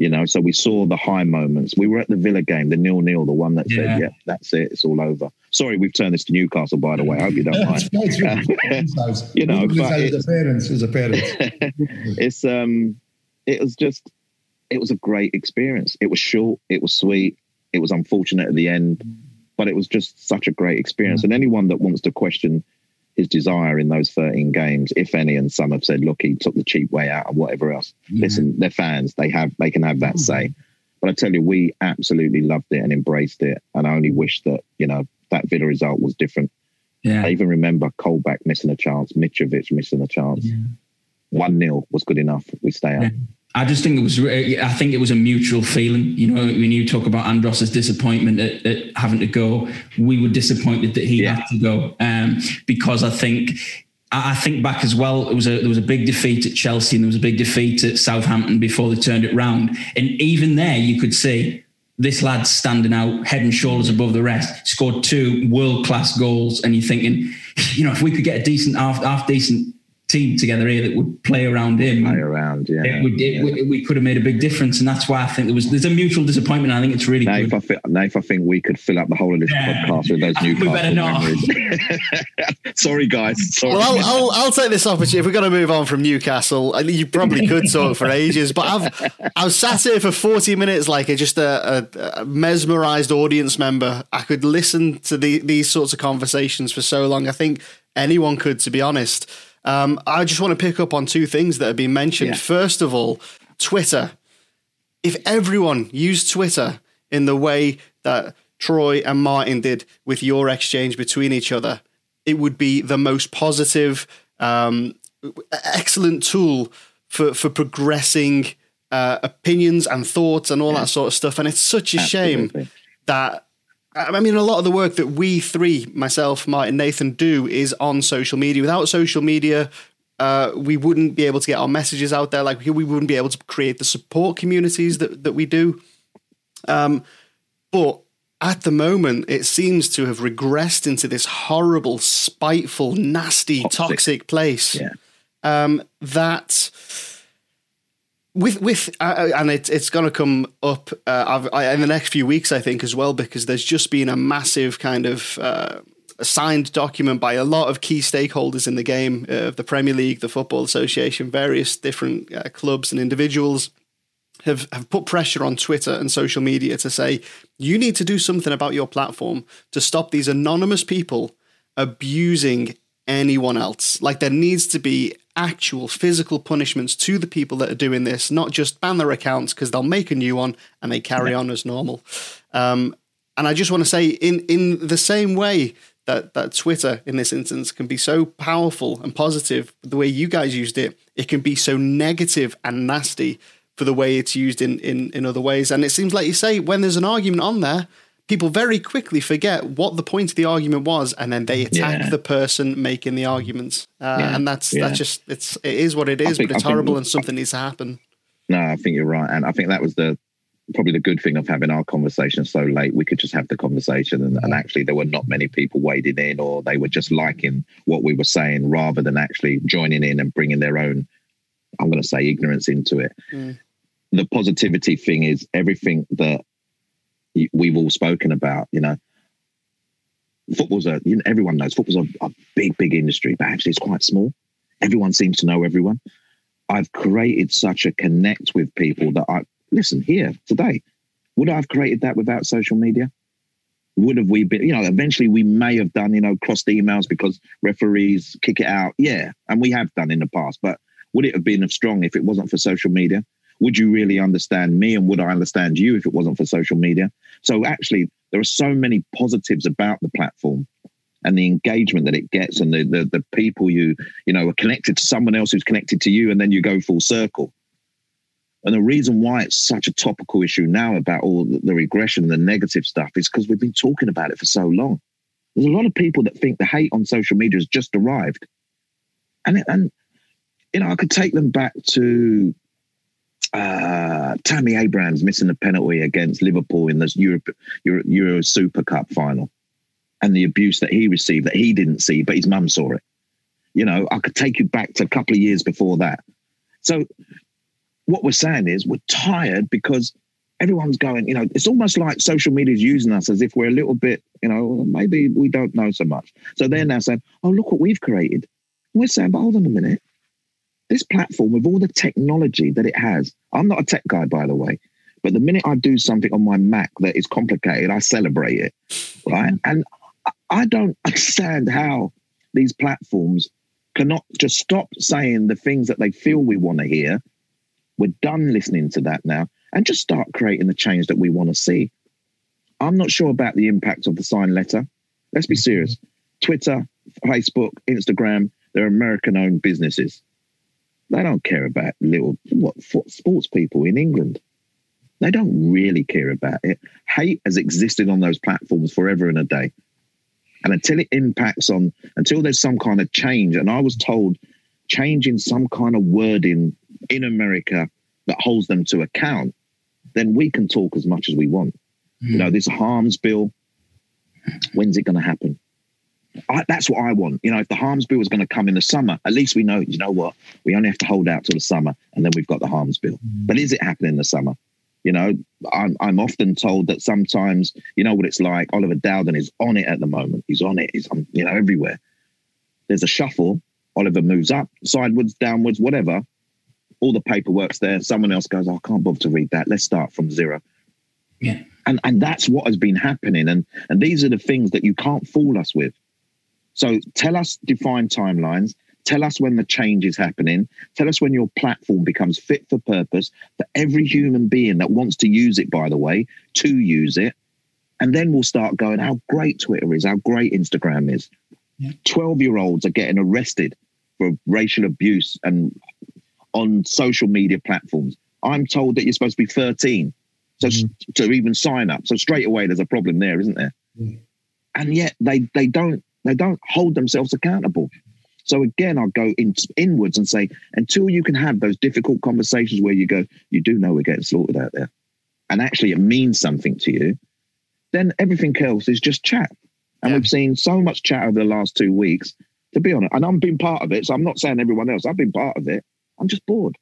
you know. So we saw the high moments. We were at the Villa game, the nil nil, the one that yeah. said, "Yeah, that's it, it's all over." Sorry, we've turned this to Newcastle, by the way. I hope you don't mind. you know, but it's, parents, as a parent, it's um, it was just, it was a great experience. It was short, it was sweet, it was unfortunate at the end, but it was just such a great experience. And anyone that wants to question his desire in those 13 games, if any, and some have said, look, he took the cheap way out or whatever else. Yeah. Listen, they're fans. They have they can have that mm. say. But I tell you, we absolutely loved it and embraced it. And I only wish that, you know, that Villa result was different. Yeah. I even remember Colback missing a chance, Mitrovic missing a chance. One yeah. 0 was good enough. We stay up. I just think it was. I think it was a mutual feeling. You know, when you talk about Andros's disappointment at, at having to go, we were disappointed that he yeah. had to go um, because I think. I think back as well. It was a there was a big defeat at Chelsea and there was a big defeat at Southampton before they turned it round. And even there, you could see this lad standing out head and shoulders above the rest. Scored two world class goals, and you're thinking, you know, if we could get a decent half half decent team together here that would play around him. Play around, yeah. It would, it, yeah. We, we, could have made a big difference, and that's why I think there was there's a mutual disappointment. I think it's really Naif, good. I think, Naif, I think we could fill up the whole of this yeah. podcast with those new we better not. Sorry, guys. Sorry. Well, I'll, I'll, I'll, take this opportunity. If we're going to move on from Newcastle, I mean, you probably could talk for ages, but I've I was sat here for 40 minutes like a, just a, a, a mesmerized audience member. I could listen to the, these sorts of conversations for so long. I think anyone could, to be honest. Um, I just want to pick up on two things that have been mentioned. Yeah. First of all, Twitter. If everyone used Twitter in the way that Troy and Martin did with your exchange between each other, it would be the most positive, um, excellent tool for for progressing uh, opinions and thoughts and all yeah. that sort of stuff. And it's such a Absolutely. shame that I mean, a lot of the work that we three, myself, Martin, Nathan, do is on social media. Without social media, uh, we wouldn't be able to get our messages out there. Like we wouldn't be able to create the support communities that that we do. Um, but at the moment, it seems to have regressed into this horrible, spiteful, nasty, toxic, toxic place. Yeah. Um, that with with uh, uh, and it, it's going to come up uh, I, in the next few weeks, I think, as well, because there's just been a massive kind of uh, signed document by a lot of key stakeholders in the game uh, of the Premier League, the Football Association, various different uh, clubs and individuals. Have, have put pressure on Twitter and social media to say you need to do something about your platform to stop these anonymous people abusing anyone else. Like there needs to be actual physical punishments to the people that are doing this, not just ban their accounts because they'll make a new one and they carry yeah. on as normal. Um, and I just want to say, in in the same way that that Twitter in this instance can be so powerful and positive, the way you guys used it, it can be so negative and nasty for the way it's used in in in other ways. And it seems like you say when there's an argument on there people very quickly forget what the point of the argument was, and then they attack yeah. the person making the arguments. Uh, yeah. And that's yeah. that's just it's it is what it is, think, but it's horrible, think, and something needs to happen. No, I think you're right, and I think that was the probably the good thing of having our conversation so late. We could just have the conversation, and, and actually, there were not many people wading in, or they were just liking what we were saying rather than actually joining in and bringing their own I'm going to say ignorance into it. Mm. The positivity thing is everything that we've all spoken about. You know, football's a you know, everyone knows football's a, a big, big industry, but actually it's quite small. Everyone seems to know everyone. I've created such a connect with people that I listen here today. Would I have created that without social media? Would have we been, you know, eventually we may have done, you know, crossed emails because referees kick it out. Yeah. And we have done in the past, but would it have been strong if it wasn't for social media? Would you really understand me and would I understand you if it wasn't for social media? So actually, there are so many positives about the platform and the engagement that it gets and the, the, the people you you know are connected to someone else who's connected to you and then you go full circle and the reason why it's such a topical issue now about all the regression and the negative stuff is because we've been talking about it for so long. There's a lot of people that think the hate on social media has just arrived. And, and you know, I could take them back to uh, Tammy Abrahams missing the penalty against Liverpool in the Euro, Euro, Euro Super Cup final and the abuse that he received that he didn't see, but his mum saw it. You know, I could take you back to a couple of years before that. So what we're saying is we're tired because everyone's going, you know, it's almost like social media is using us as if we're a little bit, you know, maybe we don't know so much. So they're now saying, oh, look what we've created. And we're saying, but hold on a minute. This platform, with all the technology that it has, I'm not a tech guy, by the way, but the minute I do something on my Mac that is complicated, I celebrate it. Right. Mm-hmm. And I don't understand how these platforms cannot just stop saying the things that they feel we want to hear we're done listening to that now and just start creating the change that we want to see. I'm not sure about the impact of the sign letter. Let's be mm-hmm. serious. Twitter, Facebook, Instagram, they're American owned businesses. They don't care about little what sports people in England. They don't really care about it. Hate has existed on those platforms forever and a day. And until it impacts on, until there's some kind of change, and I was told changing some kind of wording in America that holds them to account, then we can talk as much as we want. Mm. You know, this harms bill, when's it going to happen? I, that's what I want. You know, if the harms bill is going to come in the summer, at least we know, you know what, we only have to hold out till the summer and then we've got the harms bill. Mm. But is it happening in the summer? You know, I'm, I'm often told that sometimes, you know what it's like. Oliver Dowden is on it at the moment. He's on it. He's on, you know, everywhere. There's a shuffle. Oliver moves up, sideways, downwards, whatever all the paperwork's there. Someone else goes, oh, I can't bother to read that. Let's start from zero. Yeah. And and that's what has been happening. And and these are the things that you can't fool us with. So tell us defined timelines. Tell us when the change is happening. Tell us when your platform becomes fit for purpose for every human being that wants to use it, by the way, to use it. And then we'll start going, how great Twitter is, how great Instagram is. 12 year olds are getting arrested for racial abuse and on social media platforms. I'm told that you're supposed to be 13 so mm. to even sign up. So straight away, there's a problem there, isn't there? Mm. And yet they they don't they don't hold themselves accountable. So again, I'll go in, inwards and say, until you can have those difficult conversations where you go, you do know we're getting slaughtered out there, and actually it means something to you, then everything else is just chat. And yeah. we've seen so much chat over the last two weeks. To be honest, and I've been part of it, so I'm not saying everyone else. I've been part of it. I'm just bored.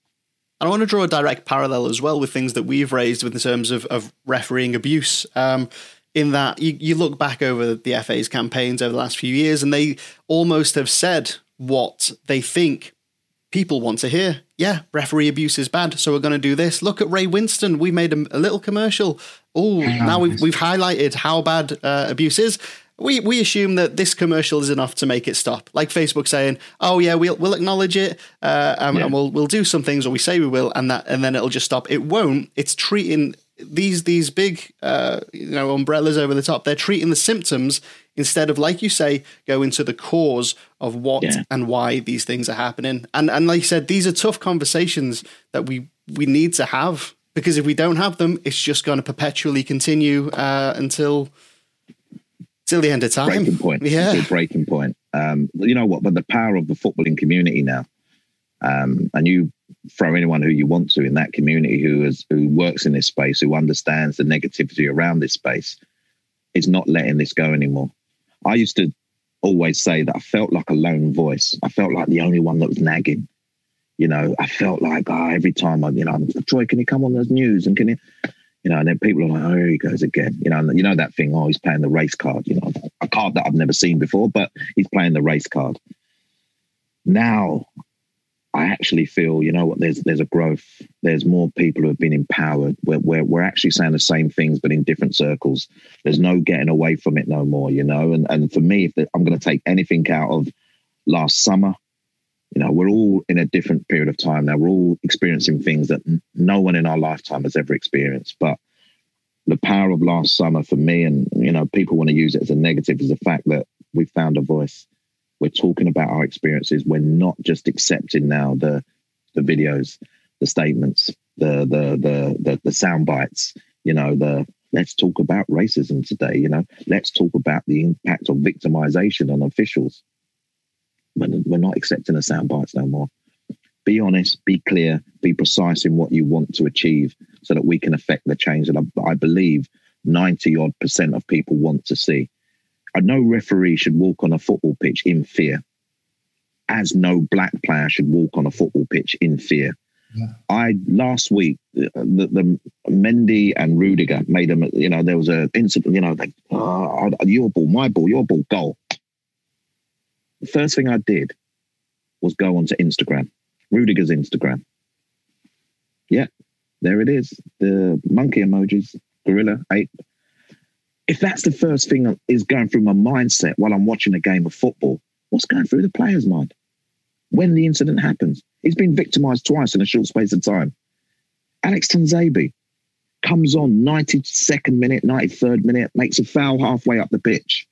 And I want to draw a direct parallel as well with things that we've raised with in terms of, of refereeing abuse. Um, in that you, you look back over the FA's campaigns over the last few years, and they almost have said what they think people want to hear. Yeah, referee abuse is bad, so we're going to do this. Look at Ray Winstone. We made a, a little commercial. Oh, now we've, we've highlighted how bad uh, abuse is we we assume that this commercial is enough to make it stop. Like Facebook saying, "Oh yeah, we'll we'll acknowledge it, uh, and, yeah. and, we'll we'll do some things, or we say we will, and that and then it'll just stop." It won't. It's treating these these big uh, you know umbrellas over the top. They're treating the symptoms instead of, like you say, go into the cause of what yeah. and why these things are happening. And and like you said, these are tough conversations that we we need to have because if we don't have them, it's just going to perpetually continue uh, until till the end of time. Breaking point. Yeah. breaking point. Um, you know what? But the power of the footballing community now, um, and you throw anyone who you want to in that community who is who works in this space, who understands the negativity around this space, is not letting this go anymore. I used to always say that I felt like a lone voice. I felt like the only one that was nagging. You know, I felt like oh, every time I, you know, Troy, can he come on the news and can he, you know, and then people are like, oh, here he goes again. You know, and you know that thing, oh, he's playing the race card, you know, a card that I've never seen before, but he's playing the race card. Now I actually feel, you know what, there's there's a growth. There's more people who have been empowered. We're, we're, we're actually saying the same things, but in different circles. There's no getting away from it no more, you know. And and for me, if the, I'm going to take anything out of last summer, you know, we're all in a different period of time now. We're all experiencing things that no one in our lifetime has ever experienced. But the power of last summer for me, and you know, people want to use it as a negative, is the fact that we found a voice we're talking about our experiences. We're not just accepting now the the videos, the statements, the the the the, the sound bites. You know, the let's talk about racism today. You know, let's talk about the impact of victimization on officials. We're not accepting the sound bites no more. Be honest, be clear, be precise in what you want to achieve, so that we can affect the change that I, I believe ninety odd percent of people want to see no referee should walk on a football pitch in fear, as no black player should walk on a football pitch in fear. Yeah. I last week the, the Mendy and Rudiger made them. You know, there was a incident. You know, like oh, your ball, my ball, your ball, goal. The first thing I did was go onto Instagram, Rudiger's Instagram. Yeah, there it is. The monkey emojis, gorilla, ape, if that's the first thing that is going through my mindset while I'm watching a game of football, what's going through the player's mind when the incident happens? He's been victimized twice in a short space of time. Alex Tuanzebe comes on 92nd minute, 93rd minute, makes a foul halfway up the pitch.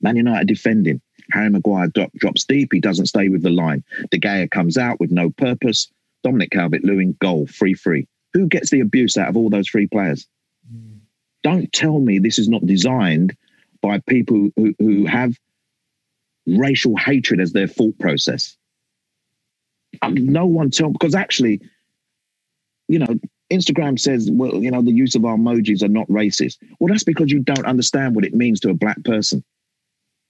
Man United defending. Harry Maguire drop, drops deep. He doesn't stay with the line. De Gea comes out with no purpose. Dominic Calvert-Lewin goal, free free. Who gets the abuse out of all those three players? Don't tell me this is not designed by people who, who have racial hatred as their thought process. No one tell because actually, you know, Instagram says, well, you know, the use of our emojis are not racist. Well, that's because you don't understand what it means to a black person.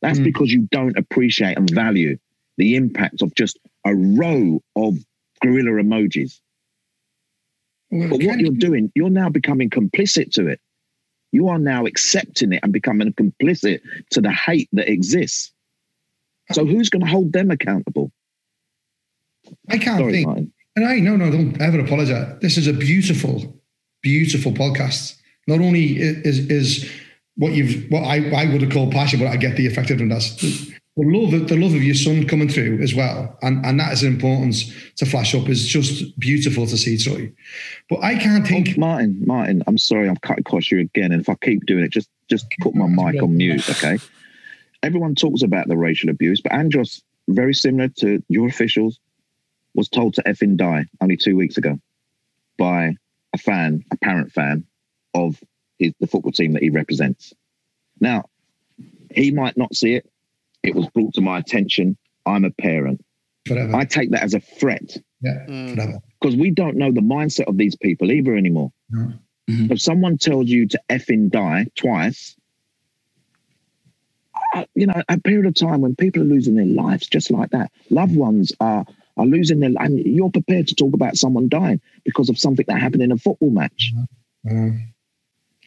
That's mm. because you don't appreciate and value the impact of just a row of gorilla emojis. Well, but what you're doing, you're now becoming complicit to it you are now accepting it and becoming complicit to the hate that exists. So who's going to hold them accountable? I can't Sorry, think. Martin. And I no no don't ever apologize. This is a beautiful, beautiful podcast. Not only is is what you've what I, I would have called passion, but I get the effect of that the love of the love of your son coming through as well, and and that is an importance to flash up is just beautiful to see, Troy. But I can't think, oh, Martin. Martin, I'm sorry, I'm cutting across you again, and if I keep doing it, just just put my mic on mute, okay? Everyone talks about the racial abuse, but Andros, very similar to your officials, was told to effing die only two weeks ago by a fan, a parent fan of his, the football team that he represents. Now, he might not see it it was brought to my attention. I'm a parent. Forever. I take that as a threat. Yeah, mm. forever. Because we don't know the mindset of these people either anymore. No. Mm-hmm. If someone tells you to effing die twice, uh, you know, a period of time when people are losing their lives just like that, loved ones are are losing their, and you're prepared to talk about someone dying because of something that happened in a football match. Mm-hmm.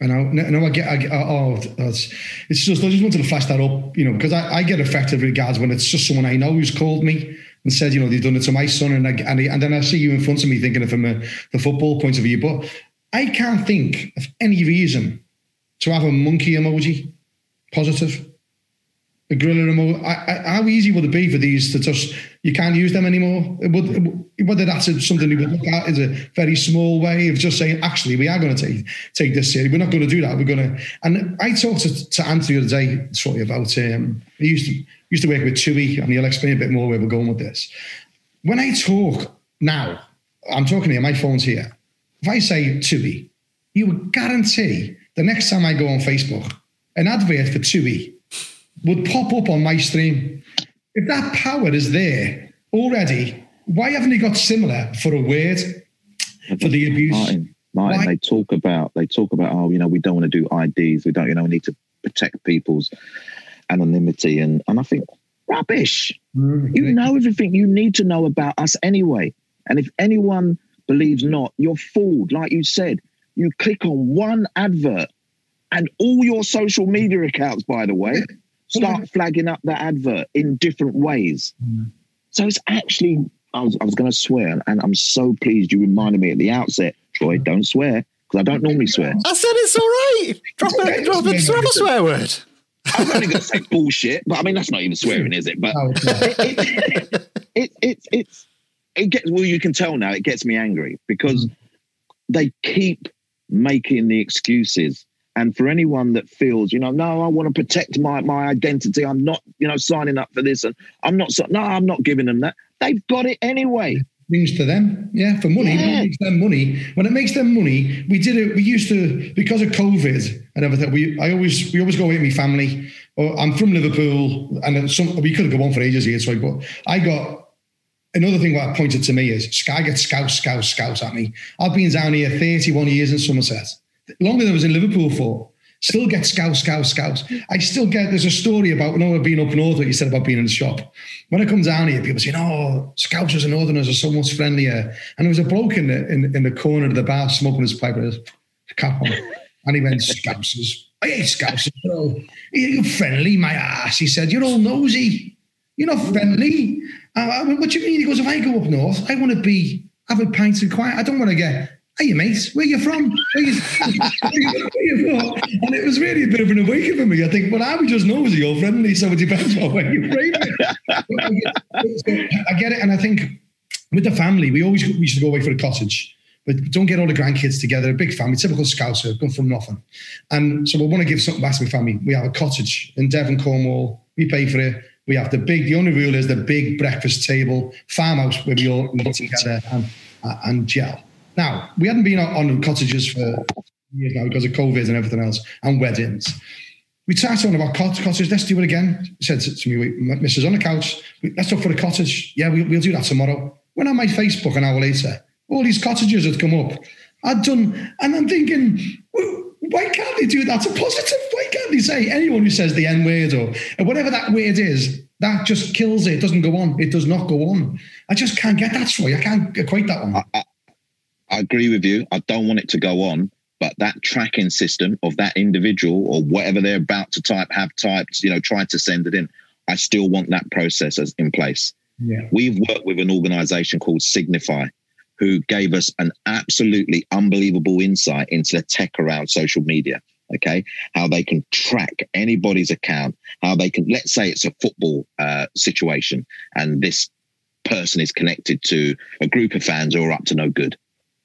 I know, no, I get, I get oh, oh, that's, it's just, I just wanted to flash that up, you know, because I, I get affected regards when it's just someone I know who's called me and said, you know, they've done it to my son. And, I, and, and then I see you in front of me thinking of from a, the football point of view. But I can't think of any reason to have a monkey emoji positive a gorilla emoji. I, I, how easy would it be for these to just you can't use them anymore? Whether that's something you would look at is a very small way of just saying, actually, we are going to take take this seriously. We're not going to do that. We're going to. And I talked to, to Anthony the other day, sorry about um, he used to used to work with Tui, and he'll explain a bit more where we're going with this. When I talk now, I'm talking here. My phone's here. If I say Tui, you would guarantee the next time I go on Facebook, an advert for Tui would pop up on my stream. If that power is there already, why haven't they got similar for a word for the abuse? Martin, Martin they talk about they talk about oh you know we don't want to do IDs we don't you know we need to protect people's anonymity and and I think Rubbish. Mm-hmm. You know everything you need to know about us anyway. And if anyone believes not, you're fooled. Like you said, you click on one advert and all your social media accounts, by the way, start flagging up that advert in different ways. Mm. So it's actually, I was, I was going to swear, and I'm so pleased you reminded me at the outset, Troy, don't swear, because I don't normally swear. I said it's all right. Drop a, drop a, drop a swear word. I'm only going to say bullshit, but I mean, that's not even swearing, is it? But oh, it, it, it, it, it gets, well, you can tell now, it gets me angry because mm. they keep making the excuses and for anyone that feels, you know, no, I want to protect my, my identity. I'm not, you know, signing up for this. And I'm not, no, I'm not giving them that. They've got it anyway. Means to them, yeah, for money. Yeah. It makes them money. When it makes them money, we did it. We used to because of COVID and everything. We, I always, we always go away with my family. Oh, I'm from Liverpool, and some we could go on for ages here, sorry, but I got another thing what pointed to me is Sky gets scouts, scouts, scouts at me. I've been down here 31 years in Somerset longer than I was in Liverpool for. Still get scouts, scouts, scouts. I still get, there's a story about, when I being up north, what you said about being in the shop. When I come down here, people say, oh, scousers and northerners are so much friendlier. And there was a bloke in the, in, in the corner of the bar smoking his pipe with his cap on. And he went, scousers. I hate scousers, bro. You're friendly, my ass. He said, you're all nosy. You're not friendly. I mean, what do you mean? He goes, if I go up north, I want to be, have a pint and quiet. I don't want to get hey mate, where you from? Where you, where you, from? And it was really a bit of an awakening for me. I think, well, I would just know as nosy or friendly, so it depends on where you're from. I get it, and I think with the family, we always we used to go away for a cottage. But don't get all the grandkids together, a big family, typical scouser, come from nothing. And so we want to give something back to my family. We have a cottage in Devon, Cornwall. We pay for it. We have the big, the only rule is the big breakfast table, farmhouse where we all meet together and, and gel. Now, we hadn't been on cottages for years now because of COVID and everything else, and weddings. We started talking about cottage. Let's do it again. Said to me, Mrs. on the couch, let's look for a cottage. Yeah, we'll, we'll do that tomorrow. Went on my Facebook an hour later, all these cottages had come up. I'd done, and I'm thinking, why can't they do that? It's a positive. Why can't they say anyone who says the N word or, or whatever that word is, that just kills it. It doesn't go on. It does not go on. I just can't get that story. I can't equate that one. I, I agree with you. I don't want it to go on, but that tracking system of that individual or whatever they're about to type, have typed, you know, try to send it in. I still want that process as in place. Yeah. We've worked with an organization called Signify, who gave us an absolutely unbelievable insight into the tech around social media. Okay, how they can track anybody's account, how they can, let's say it's a football uh, situation, and this person is connected to a group of fans who are up to no good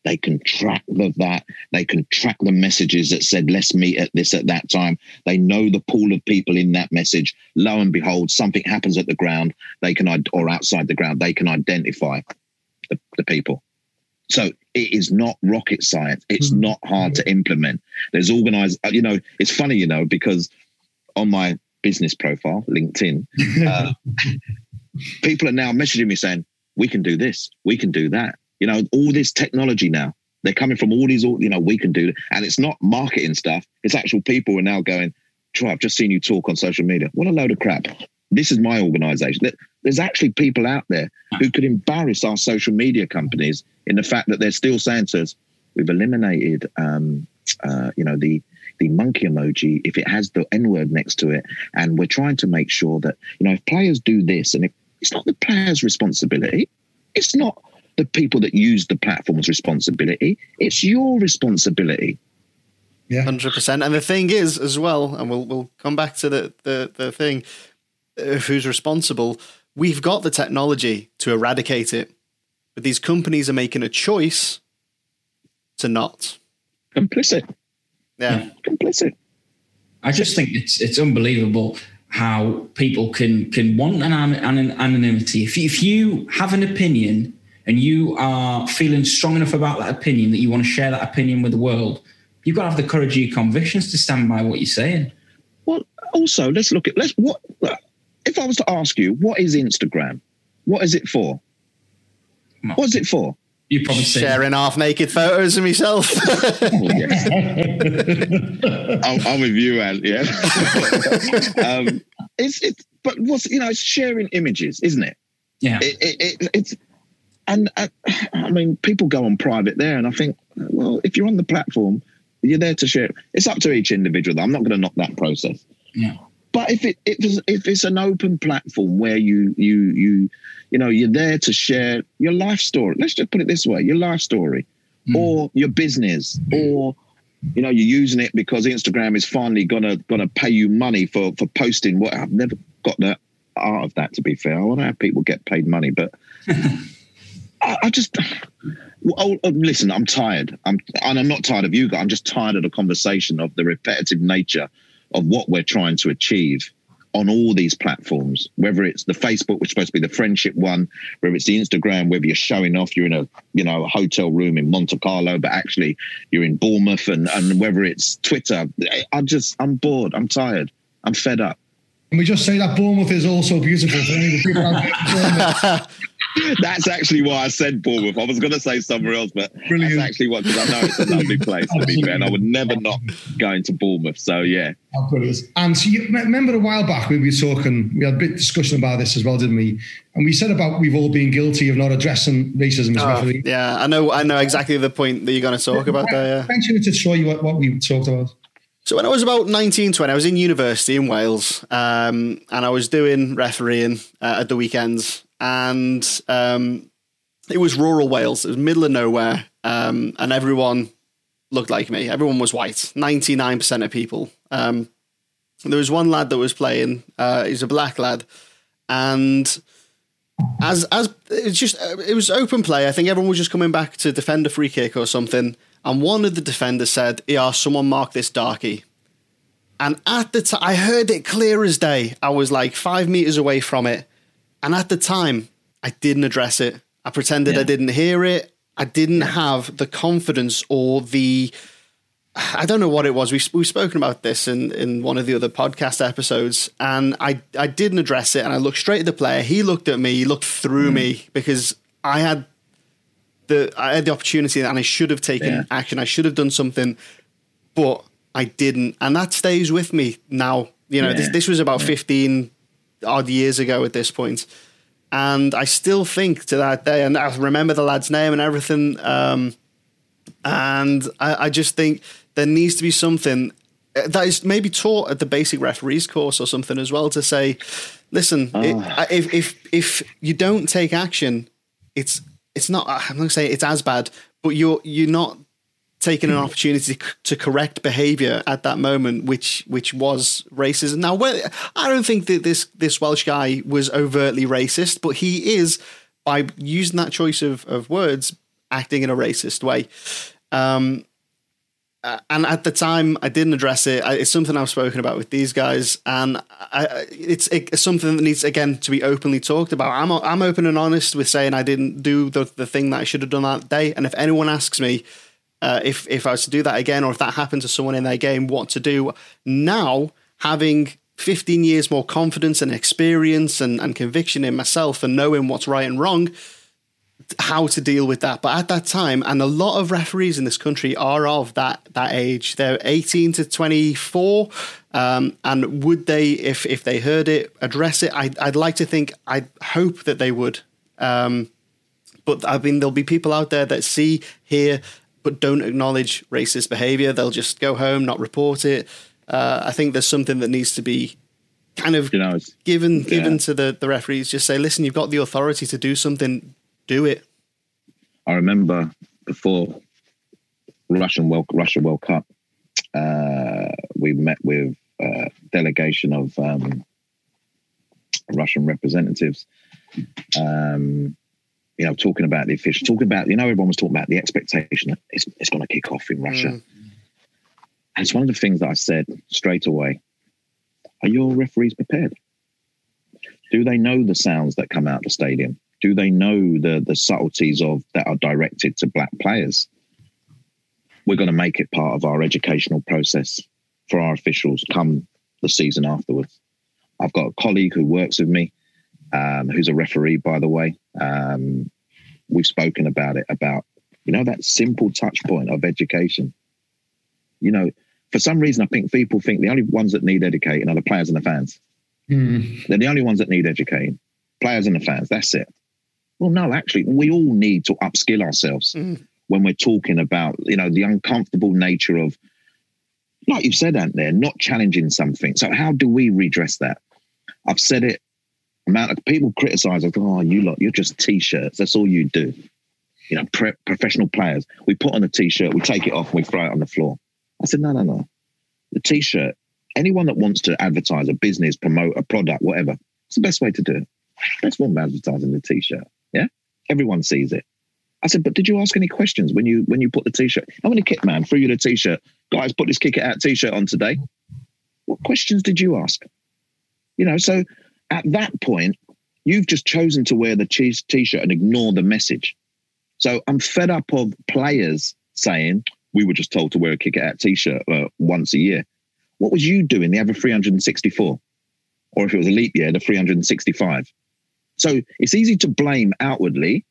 they can track the, that. They can track the messages that said, let's meet at this at that time. They know the pool of people in that message. Lo and behold, something happens at the ground. They can, or outside the ground, they can identify the, the people. So it is not rocket science. It's mm-hmm. not hard to implement. There's organized, uh, you know, it's funny, you know, because on my business profile, LinkedIn, uh, people are now messaging me saying, we can do this, we can do that you know, all this technology now. They're coming from all these, you know, we can do. And it's not marketing stuff. It's actual people are now going, Troy, I've just seen you talk on social media. What a load of crap. This is my organization. There's actually people out there who could embarrass our social media companies in the fact that they're still saying to us, we've eliminated, um, uh, you know, the the monkey emoji if it has the N word next to it, and we're trying to make sure that you know if players do this, and if it's not the player's responsibility, it's not the people that use the platform's responsibility. It's your responsibility. Yeah, hundred percent. And the thing is, as well, and we'll we'll come back to the the the thing of who's responsible. We've got the technology to eradicate it, but these companies are making a choice to not. Complicit. Yeah, complicit. I just think it's it's unbelievable how people can can want an, an anonymity. If you, if you have an opinion and you are feeling strong enough about that opinion that you want to share that opinion with the world, you've got to have the courage of your convictions to stand by what you're saying. Well, also, let's look at let's what if I was to ask you, what is Instagram? What is it for? What is it for? You probably sharing half naked photos of myself. oh. I'm, I'm, with you, Ant. Yeah. um, it's it's but what's you know, it's sharing images, isn't it? Yeah. It, it, it, it's and uh, I mean, people go on private there, and I think, well, if you're on the platform, you're there to share. It's up to each individual. I'm not going to knock that process. Yeah. But if it if it's, if it's an open platform where you you you you know you're there to share your life story. Let's just put it this way: your life story, mm. or your business, or you know you're using it because Instagram is finally gonna gonna pay you money for for posting. What I've never got the art of that. To be fair, I want to have people get paid money, but. I, I just oh, oh, listen. I'm tired. I'm and I'm not tired of you guys. I'm just tired of the conversation of the repetitive nature of what we're trying to achieve on all these platforms, whether it's the Facebook, which is supposed to be the friendship one, whether it's the Instagram, whether you're showing off you're in a you know a hotel room in Monte Carlo, but actually you're in Bournemouth, and and whether it's Twitter, I just I'm bored, I'm tired, I'm fed up. Can we just say that Bournemouth is also beautiful for any of the people out That's actually why I said Bournemouth. I was going to say somewhere else, but Brilliant. that's actually what, because I know it's a lovely place to be fair. And I would never not go into Bournemouth. So, yeah. Oh, brilliant. And so you remember a while back we were talking, we had a bit of discussion about this as well, didn't we? And we said about we've all been guilty of not addressing racism. As oh, yeah, I know I know exactly the point that you're going to talk about there. Yeah. Mention it to show you what, what we talked about. So when I was about 19, 20, I was in university in Wales um, and I was doing refereeing uh, at the weekends. And um, it was rural Wales. It was middle of nowhere. Um, and everyone looked like me. Everyone was white. 99% of people. Um, there was one lad that was playing. Uh, he's a black lad. And as as it's just it was open play. I think everyone was just coming back to defend a free kick or something and one of the defenders said, "Yeah, someone marked this darky." And at the time, I heard it clear as day. I was like five meters away from it, and at the time, I didn't address it. I pretended yeah. I didn't hear it. I didn't yeah. have the confidence or the I don't know what it was. We, we've spoken about this in, in one of the other podcast episodes, and I, I didn't address it. And I looked straight at the player. He looked at me, he looked through mm. me because I had the I had the opportunity and I should have taken yeah. action. I should have done something, but I didn't, and that stays with me now. You know, yeah. this this was about yeah. fifteen odd years ago at this point, and I still think to that day, and I remember the lad's name and everything. Um, and I, I just think there needs to be something uh, that is maybe taught at the basic referees course or something as well to say, listen, oh. it, ah. if if if you don't take action, it's it's not. I'm not going to say it's as bad, but you're you're not taking an opportunity to correct behaviour at that moment, which which was racism. Now, I don't think that this this Welsh guy was overtly racist, but he is by using that choice of of words, acting in a racist way. Um, uh, and at the time, I didn't address it. It's something I've spoken about with these guys, and I, it's, it's, something that needs again to be openly talked about. I'm I'm open and honest with saying I didn't do the the thing that I should have done that day. And if anyone asks me uh, if if I was to do that again, or if that happened to someone in their game, what to do now, having 15 years more confidence and experience and, and conviction in myself, and knowing what's right and wrong how to deal with that. But at that time, and a lot of referees in this country are of that that age. They're 18 to 24. Um, and would they, if if they heard it, address it? I, I'd like to think. I hope that they would. Um, but I mean, there'll be people out there that see, hear, but don't acknowledge racist behaviour. They'll just go home, not report it. Uh, I think there's something that needs to be kind of you know, given yeah. given to the, the referees. Just say, listen, you've got the authority to do something do it. I remember before Russian World Russia World Cup, uh, we met with a delegation of um, Russian representatives. Um, you know, talking about the officials, talking about you know everyone was talking about the expectation that it's, it's going to kick off in Russia. Mm. And it's one of the things that I said straight away. Are your referees prepared? Do they know the sounds that come out of the stadium? do they know the the subtleties of that are directed to black players? We're going to make it part of our educational process for our officials come the season afterwards. I've got a colleague who works with me, um, who's a referee, by the way. Um, we've spoken about it about you know that simple touch point of education. You know, for some reason, I think people think the only ones that need educating are the players and the fans. Mm. They're the only ones that need educating. Players and the fans. That's it. Well, no, actually, we all need to upskill ourselves mm. when we're talking about, you know, the uncomfortable nature of, like you said, Ant, there, not challenging something. So how do we redress that? I've said it. Amount of people criticize us. Oh, you lot, you're just t-shirts. That's all you do. You know, pre- professional players. We put on a t-shirt, we take it off, and we throw it on the floor. I said, no, no, no. The t-shirt. Anyone that wants to advertise a business, promote a product, whatever, it's the best way to do it. Best form of advertising the t-shirt. Yeah, everyone sees it. I said, but did you ask any questions when you when you put the t-shirt? How many kit man threw you the t-shirt? Guys, put this kick it out t-shirt on today. What questions did you ask? You know, so at that point, you've just chosen to wear the t-shirt and ignore the message. So I'm fed up of players saying we were just told to wear a kick it out t-shirt uh, once a year. What was you doing the other 364? Or if it was a leap year, the 365. So it's easy to blame outwardly,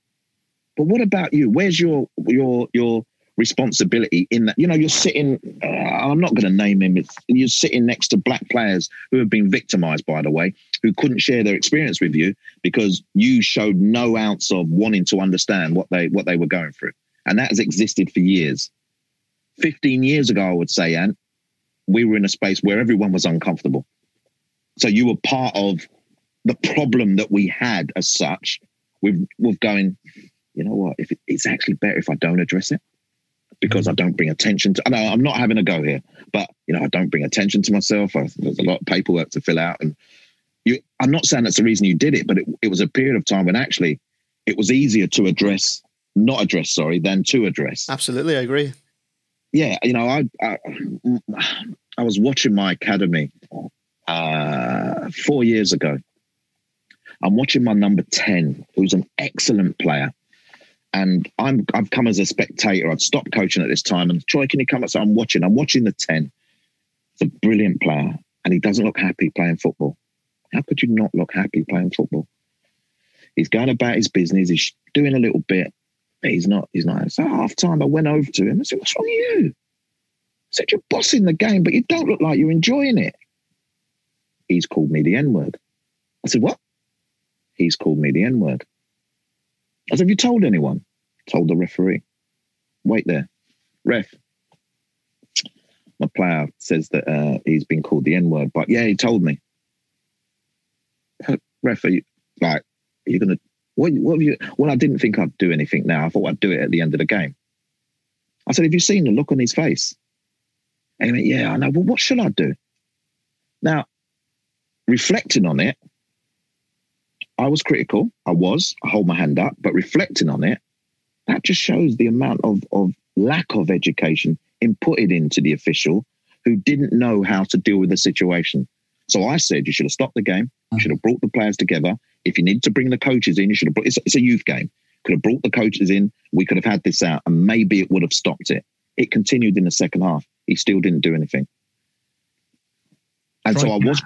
but what about you? Where's your your your responsibility in that? You know, you're sitting. Uh, I'm not going to name him. You're sitting next to black players who have been victimized, by the way, who couldn't share their experience with you because you showed no ounce of wanting to understand what they what they were going through, and that has existed for years. Fifteen years ago, I would say, and we were in a space where everyone was uncomfortable. So you were part of the problem that we had as such with with going, you know what, if it, it's actually better if I don't address it because I don't bring attention to. I know I'm not having a go here, but you know I don't bring attention to myself. I, there's a lot of paperwork to fill out, and you. I'm not saying that's the reason you did it, but it, it was a period of time when actually it was easier to address, not address, sorry, than to address. Absolutely, I agree. Yeah, you know, I I, I was watching my academy uh, four years ago, I'm watching my number 10, who's an excellent player. And I'm I've come as a spectator. I'd stopped coaching at this time. And Troy, can you come up? So I'm watching. I'm watching the 10. It's a brilliant player. And he doesn't look happy playing football. How could you not look happy playing football? He's going about his business, he's doing a little bit, but he's not, he's not. So half time I went over to him and said, What's wrong with you? I said, You're bossing the game, but you don't look like you're enjoying it. He's called me the N-word. I said, What? he's called me the N word. I said, Have you told anyone? Told the referee. Wait there. Ref. My player says that uh, he's been called the N word, but yeah, he told me. Ref, are you, like, are you going to, what, what have you, well, I didn't think I'd do anything now. I thought I'd do it at the end of the game. I said, Have you seen the look on his face? And he went, Yeah, I know. Well, what should I do? Now, reflecting on it, I was critical. I was. I hold my hand up. But reflecting on it, that just shows the amount of, of lack of education inputted into the official who didn't know how to deal with the situation. So I said you should have stopped the game. You should have brought the players together. If you need to bring the coaches in, you should have brought. It's, it's a youth game. Could have brought the coaches in. We could have had this out, and maybe it would have stopped it. It continued in the second half. He still didn't do anything. And so I was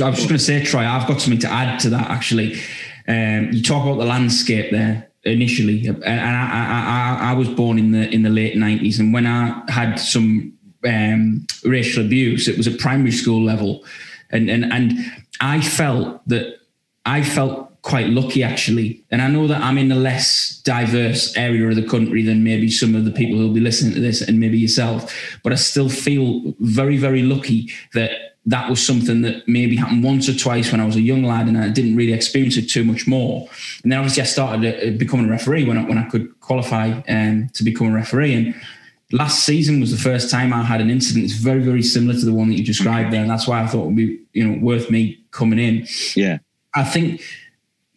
I was just going to say, Troy, I've got something to add to that. Actually, um, you talk about the landscape there initially, and I, I, I, I, was born in the in the late nineties, and when I had some um, racial abuse, it was at primary school level, and and and I felt that I felt quite lucky actually, and I know that I'm in a less diverse area of the country than maybe some of the people who'll be listening to this, and maybe yourself, but I still feel very very lucky that that was something that maybe happened once or twice when I was a young lad and I didn't really experience it too much more. And then obviously I started uh, becoming a referee when I, when I could qualify um, to become a referee. And last season was the first time I had an incident. It's very, very similar to the one that you described there. And that's why I thought it would be, you know, worth me coming in. Yeah. I think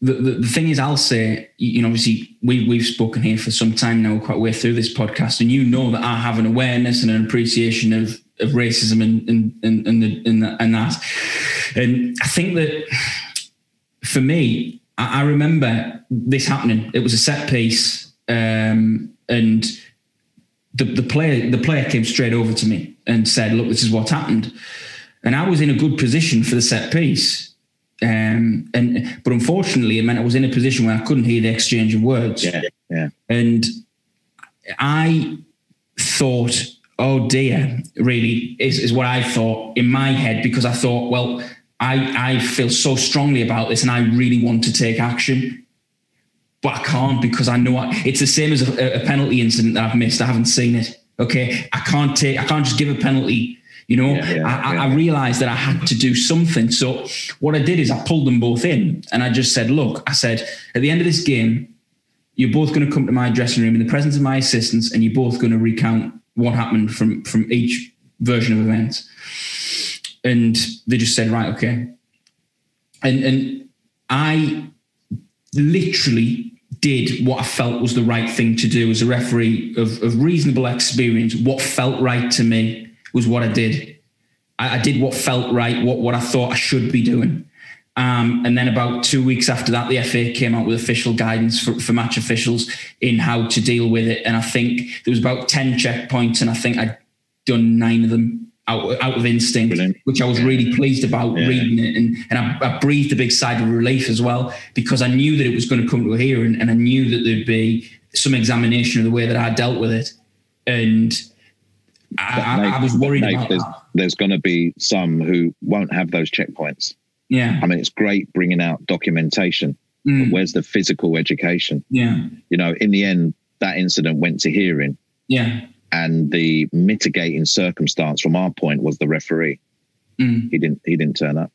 the, the, the, thing is, I'll say, you know, obviously we, we've spoken here for some time now, quite way through this podcast, and you know that I have an awareness and an appreciation of of racism and and and and, the, and, the, and that. And I think that for me, I, I, remember this happening. It was a set piece, um, and the the player the player came straight over to me and said, "Look, this is what happened." And I was in a good position for the set piece. Um, and but unfortunately, it meant I was in a position where I couldn't hear the exchange of words. Yeah, yeah. And I thought oh dear, really is, is what I thought in my head because I thought, well, I, I feel so strongly about this and I really want to take action, but I can't because I know I, it's the same as a, a, penalty incident that I've missed. I haven't seen it. Okay. I can't take, I can't just give a penalty. You know, yeah, yeah, I, yeah. I, realized that I had to do something. So what I did is I pulled them both in and I just said, look, I said, at the end of this game, you're both going to come to my dressing room in the presence of my assistants and you're both going to recount what happened from, from each version of events and they just said, right, okay. And and I literally did what I felt was the right thing to do as a referee of, of reasonable experience. What felt right to me was what I did. I, I did what felt right, what what I thought I should be doing. Um, and then about two weeks after that, the FA came out with official guidance for, for match officials in how to deal with it. And I think there was about 10 checkpoints, and I think I'd done nine of them out, out of instinct, Brilliant. which I was really pleased about yeah. reading it. And, and I, I, breathed a big sigh of relief as well, because I knew that it was going to come to a hearing and I knew that there'd be some examination of the way that I dealt with it. And I, Nate, I, was worried Nate, about there's, that. There's going to be some who won't have those checkpoints. Yeah. I mean, it's great bringing out documentation. Mm. where's the physical education? Yeah. You know, in the end, that incident went to hearing. Yeah and the mitigating circumstance from our point was the referee. Mm. He didn't. He didn't turn up.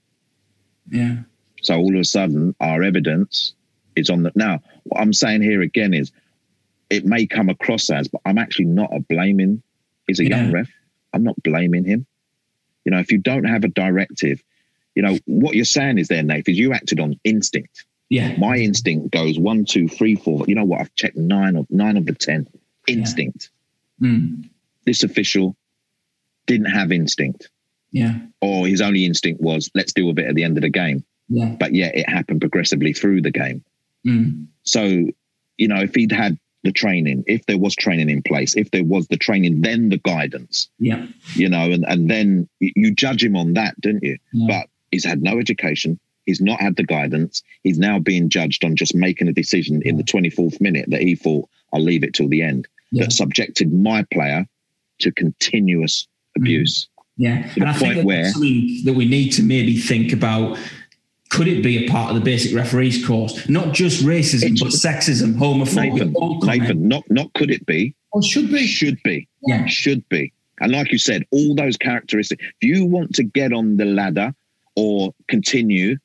Yeah. So all of a sudden, our evidence is on the. Now, what I'm saying here again is, it may come across as, but I'm actually not a blaming. He's a yeah. young ref. I'm not blaming him. You know, if you don't have a directive, you know what you're saying is there, Nate, is you acted on instinct. Yeah. My instinct goes one, two, three, four. You know what? I've checked nine of nine of the ten. Instinct. Mm. This official didn't have instinct. Yeah. Or his only instinct was, let's do a bit at the end of the game. Yeah. But yet it happened progressively through the game. Mm. So, you know, if he'd had the training, if there was training in place, if there was the training, then the guidance. Yeah. You know, and, and then you judge him on that, didn't you? Yeah. But he's had no education. He's not had the guidance. He's now being judged on just making a decision in the 24th minute that he thought, I'll leave it till the end yeah. that subjected my player to continuous abuse. Yeah, and I think that where, something that we need to maybe think about. Could it be a part of the basic referees course? Not just racism, but sexism, homophobia. Nathan, Nathan, not not could it be? Or should be? Should be. Yeah. Should be. And like you said, all those characteristics. If you want to get on the ladder or continue,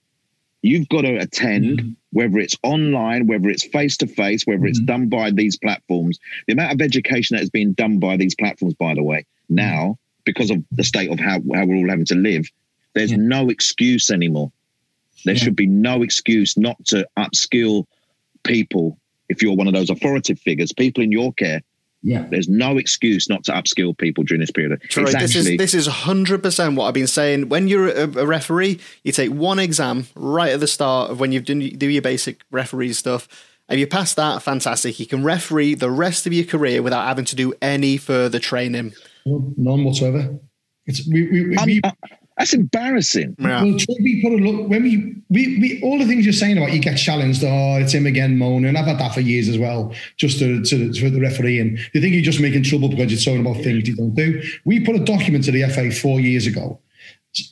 you've got to attend mm-hmm whether it's online, whether it's face to face, whether it's mm-hmm. done by these platforms. The amount of education that is being done by these platforms, by the way, now because of the state of how, how we're all having to live, there's yeah. no excuse anymore. There yeah. should be no excuse not to upskill people if you're one of those authoritative figures, people in your care yeah. There's no excuse not to upskill people during this period. Troy, this is this is 100% what I've been saying. When you're a, a, referee, you take one exam right at the start of when you do, do your basic referee stuff. If you pass that, fantastic. You can referee the rest of your career without having to do any further training. None whatsoever. It's we, we, we, uh, that's embarrassing. Yeah. Well, we put a look when we, we we all the things you're saying about you get challenged. Oh, it's him again, moaning. I've had that for years as well. Just to, to, to the referee, and you think you're just making trouble because you're talking about things you don't do. We put a document to the FA four years ago.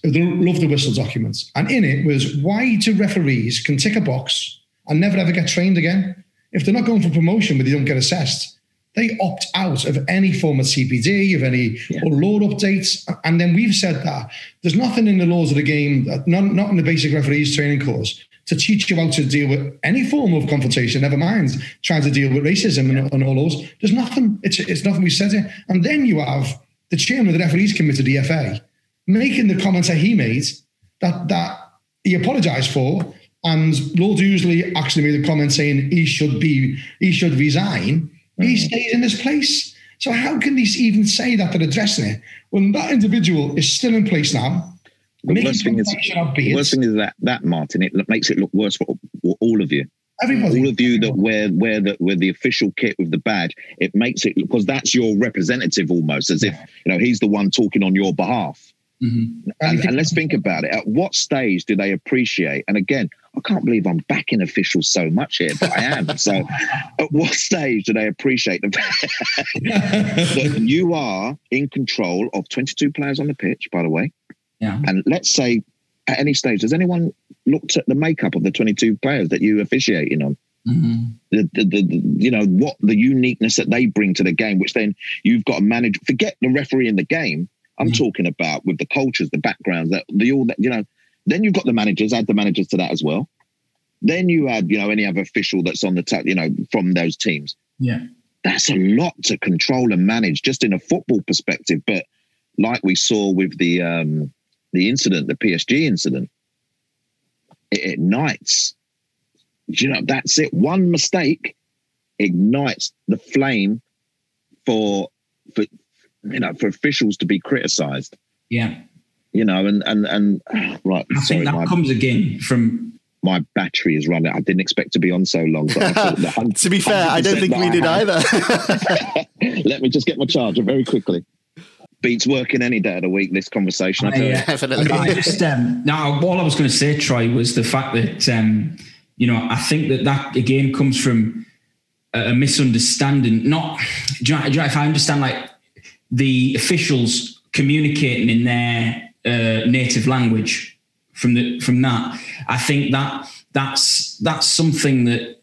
The love the whistle documents, and in it was why do referees can tick a box and never ever get trained again if they're not going for promotion, but they don't get assessed they opt out of any form of CPD, of any yeah. or law updates. And then we've said that there's nothing in the laws of the game, not, not in the basic referees training course, to teach you how to deal with any form of confrontation, never mind trying to deal with racism and, and all those. There's nothing, it's, it's nothing we said here. And then you have the chairman of the referees committee, the FA, making the comments that he made that, that he apologised for. And Lord Ouseley actually made a comment saying he should be, he should resign he mm. stays in this place. So how can they even say that they're addressing it when that individual is still in place now? The worst thing is, the worst thing is that that Martin it makes it look worse for all of you. Everybody. All of you that wear wear the wear the official kit with the badge, it makes it because that's your representative almost, as if you know he's the one talking on your behalf. Mm-hmm. And, and, let's think about it. At what stage do they appreciate? And again, I can't believe I'm backing officials so much here, but I am. so, at what stage do they appreciate the that you are in control of 22 players on the pitch? By the way, yeah. And let's say at any stage, has anyone looked at the makeup of the 22 players that you officiating on? Mm-hmm. The, the, the, the, you know what the uniqueness that they bring to the game, which then you've got to manage. Forget the referee in the game. I'm mm-hmm. talking about with the cultures, the backgrounds, that the all that you know. Then you've got the managers. Add the managers to that as well. Then you add you know any other official that's on the t- you know from those teams. Yeah, that's a lot to control and manage just in a football perspective. But like we saw with the um, the incident, the PSG incident, it ignites. You know, that's it. One mistake ignites the flame for for you know for officials to be criticised. Yeah, you know, and and and right. I sorry, think that my, comes again from. My battery is running. I didn't expect to be on so long. to be fair, I don't think we did either. Let me just get my charger very quickly beats working any day of the week. This conversation, I, yeah, definitely. I just um, now, all I was going to say, Troy, was the fact that um, you know I think that that again comes from a misunderstanding. Not, do you know, do you know, if I understand, like the officials communicating in their uh, native language from the from that, I think that that's that's something that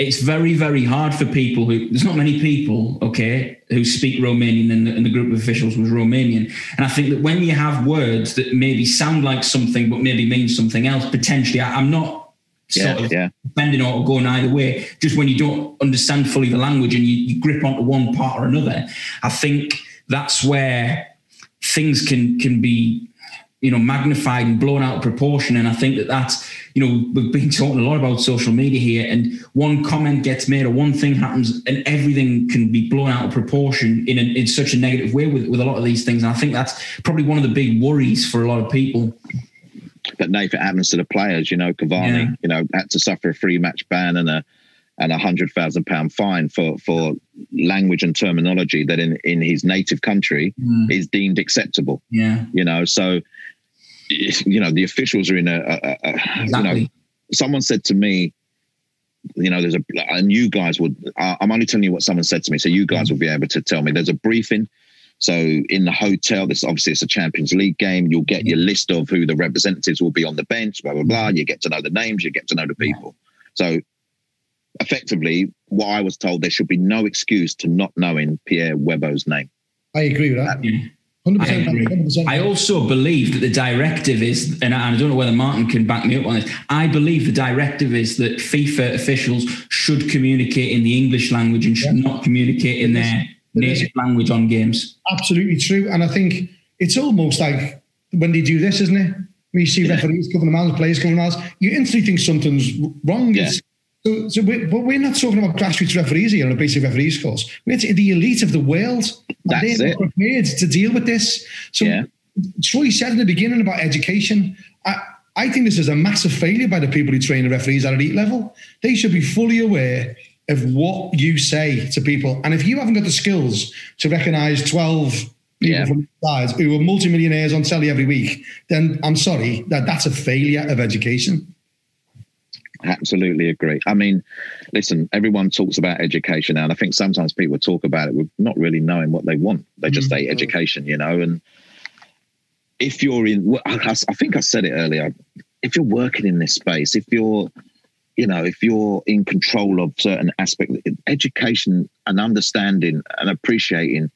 it's very, very hard for people who, there's not many people, okay, who speak Romanian and the, and the, group of officials was Romanian. And I think that when you have words that maybe sound like something, but maybe mean something else, potentially, I, am not yeah, of yeah. bending or going either way. Just when you don't understand fully the language and you, you grip onto one part or another, I think that's where things can can be you know magnified and blown out of proportion. And i think that that's you know we've been talking a lot about social media here and one comment gets made or one thing happens and everything can be blown out of proportion in, a, in such a negative way with, with a lot of these things. And i think that's probably one of the big worries for a lot of people. But if it happens to the players you know cavani yeah. you know had to suffer a free match ban and a and a hundred thousand pound fine for for language and terminology that in in his native country mm. is deemed acceptable. Yeah, you know, so you know the officials are in a, a, a exactly. you know. Someone said to me, you know, there's a, and you guys would. I'm only telling you what someone said to me, so you guys mm. will be able to tell me. There's a briefing. So in the hotel, this obviously it's a Champions League game. You'll get your list of who the representatives will be on the bench, blah blah blah. You get to know the names, you get to know the people. So effectively, what I was told, there should be no excuse to not knowing Pierre Webo's name. I agree with that. 100%, 100%. I also believe that the directive is, and I don't know whether Martin can back me up on this. I believe the directive is that FIFA officials should communicate in the English language and should yeah. not communicate in their native language on games. Absolutely true. And I think it's almost like when they do this, isn't it? When you see yeah. referees covering the mouths, players covering the mouths, you instantly think something's wrong. Yeah. It's, so, so we, but we're not talking about grassroots referees here on a basic referees course. We're the elite of the world. That's they're it. prepared to deal with this. So yeah. Troy said in the beginning about education. I, I think this is a massive failure by the people who train the referees at elite level. They should be fully aware of what you say to people. And if you haven't got the skills to recognize 12 people yeah. from sides who are multimillionaires on telly every week, then I'm sorry, that that's a failure of education. Absolutely agree. I mean, listen, everyone talks about education now, and I think sometimes people talk about it with not really knowing what they want. They just mm-hmm. say education, you know. And if you're in, I think I said it earlier, if you're working in this space, if you're, you know, if you're in control of certain aspects, education and understanding and appreciating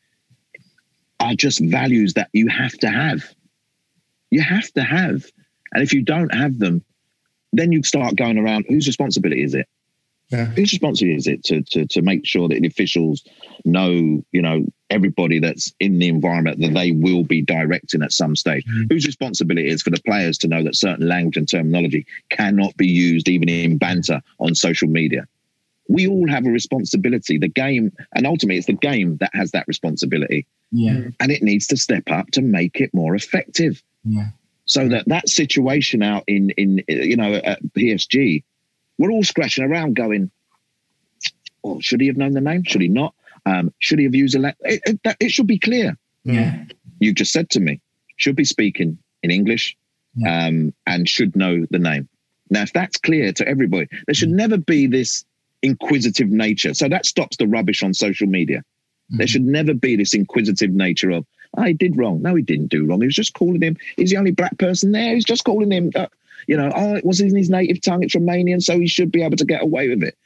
are just values that you have to have. You have to have. And if you don't have them, then you start going around whose responsibility is it? Yeah. Whose responsibility is it to, to to make sure that the officials know, you know, everybody that's in the environment that they will be directing at some stage? Mm. Whose responsibility is for the players to know that certain language and terminology cannot be used even in banter on social media? We all have a responsibility. The game, and ultimately, it's the game that has that responsibility. Yeah. And it needs to step up to make it more effective. Yeah so that that situation out in in you know at PSG, we're all scratching around, going, "Oh, should he have known the name? Should he not? Um, should he have used a? Le- it, it, it, should be clear." Yeah, you just said to me, should be speaking in English, yeah. um, and should know the name. Now, if that's clear to everybody, there should mm. never be this inquisitive nature. So that stops the rubbish on social media. Mm-hmm. There should never be this inquisitive nature of, Oh, he did wrong. No, he didn't do wrong. He was just calling him. He's the only black person there. He's just calling him. Uh, you know, oh, it was in his native tongue. It's Romanian, so he should be able to get away with it.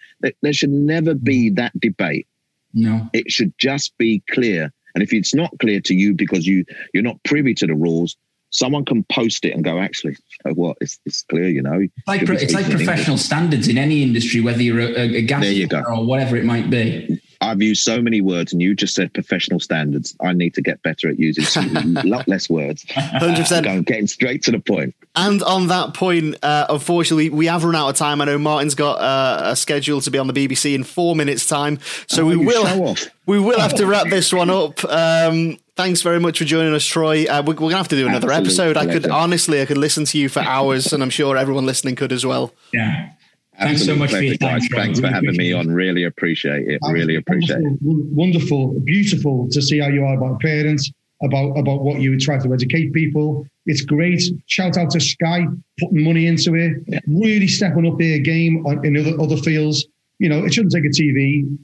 There, should never be that debate. No, it should just be clear. And if it's not clear to you because you you're not privy to the rules, someone can post it and go, actually, you know what? It's, it's clear, you know. It's like, it's like professional English. standards in any industry, whether you're a, a gas or whatever it might be. I've used so many words, and you just said professional standards. I need to get better at using a lot less words. Hundred percent, getting straight to the point. And on that point, uh, unfortunately, we have run out of time. I know Martin's got uh, a schedule to be on the BBC in four minutes' time, so oh, we will we will have to wrap this one up. Um, thanks very much for joining us, Troy. Uh, we're, we're, gonna have to do another Absolute episode. Pleasure. I could honestly, I could listen to you for hours, and I'm sure everyone listening could as well. Yeah. Thanks so much for your time. Thanks for having me on. Really appreciate it. Really appreciate it. Wonderful, beautiful to see how you are about parents, about about what you try to educate people. It's great. Shout out to Sky putting money into it, yeah. really stepping up their game on, in other other fields. You know, it shouldn't take a TV.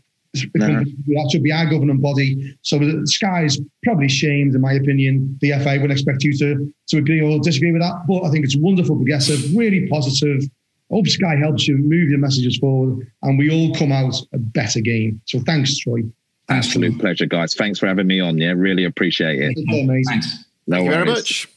No. That should be our governing body. So the Sky's probably shamed, in my opinion. The FA would expect you to to agree or disagree with that, but I think it's wonderful, progressive, really positive hope Sky helps you move your messages forward and we all come out a better game. So thanks, Troy. Absolute pleasure, guys. Thanks for having me on. Yeah, really appreciate it. Thanks. No Thank worries. you very much.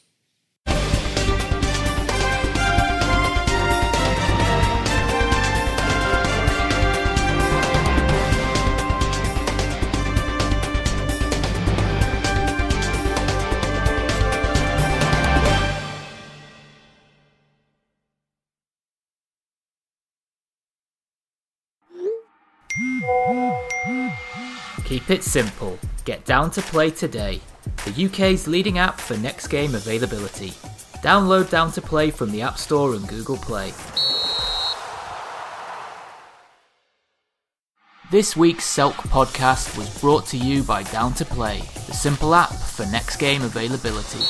Keep it simple. Get down to play today. The UK's leading app for next game availability. Download Down to Play from the App Store and Google Play. This week's Selk podcast was brought to you by Down to Play, the simple app for next game availability.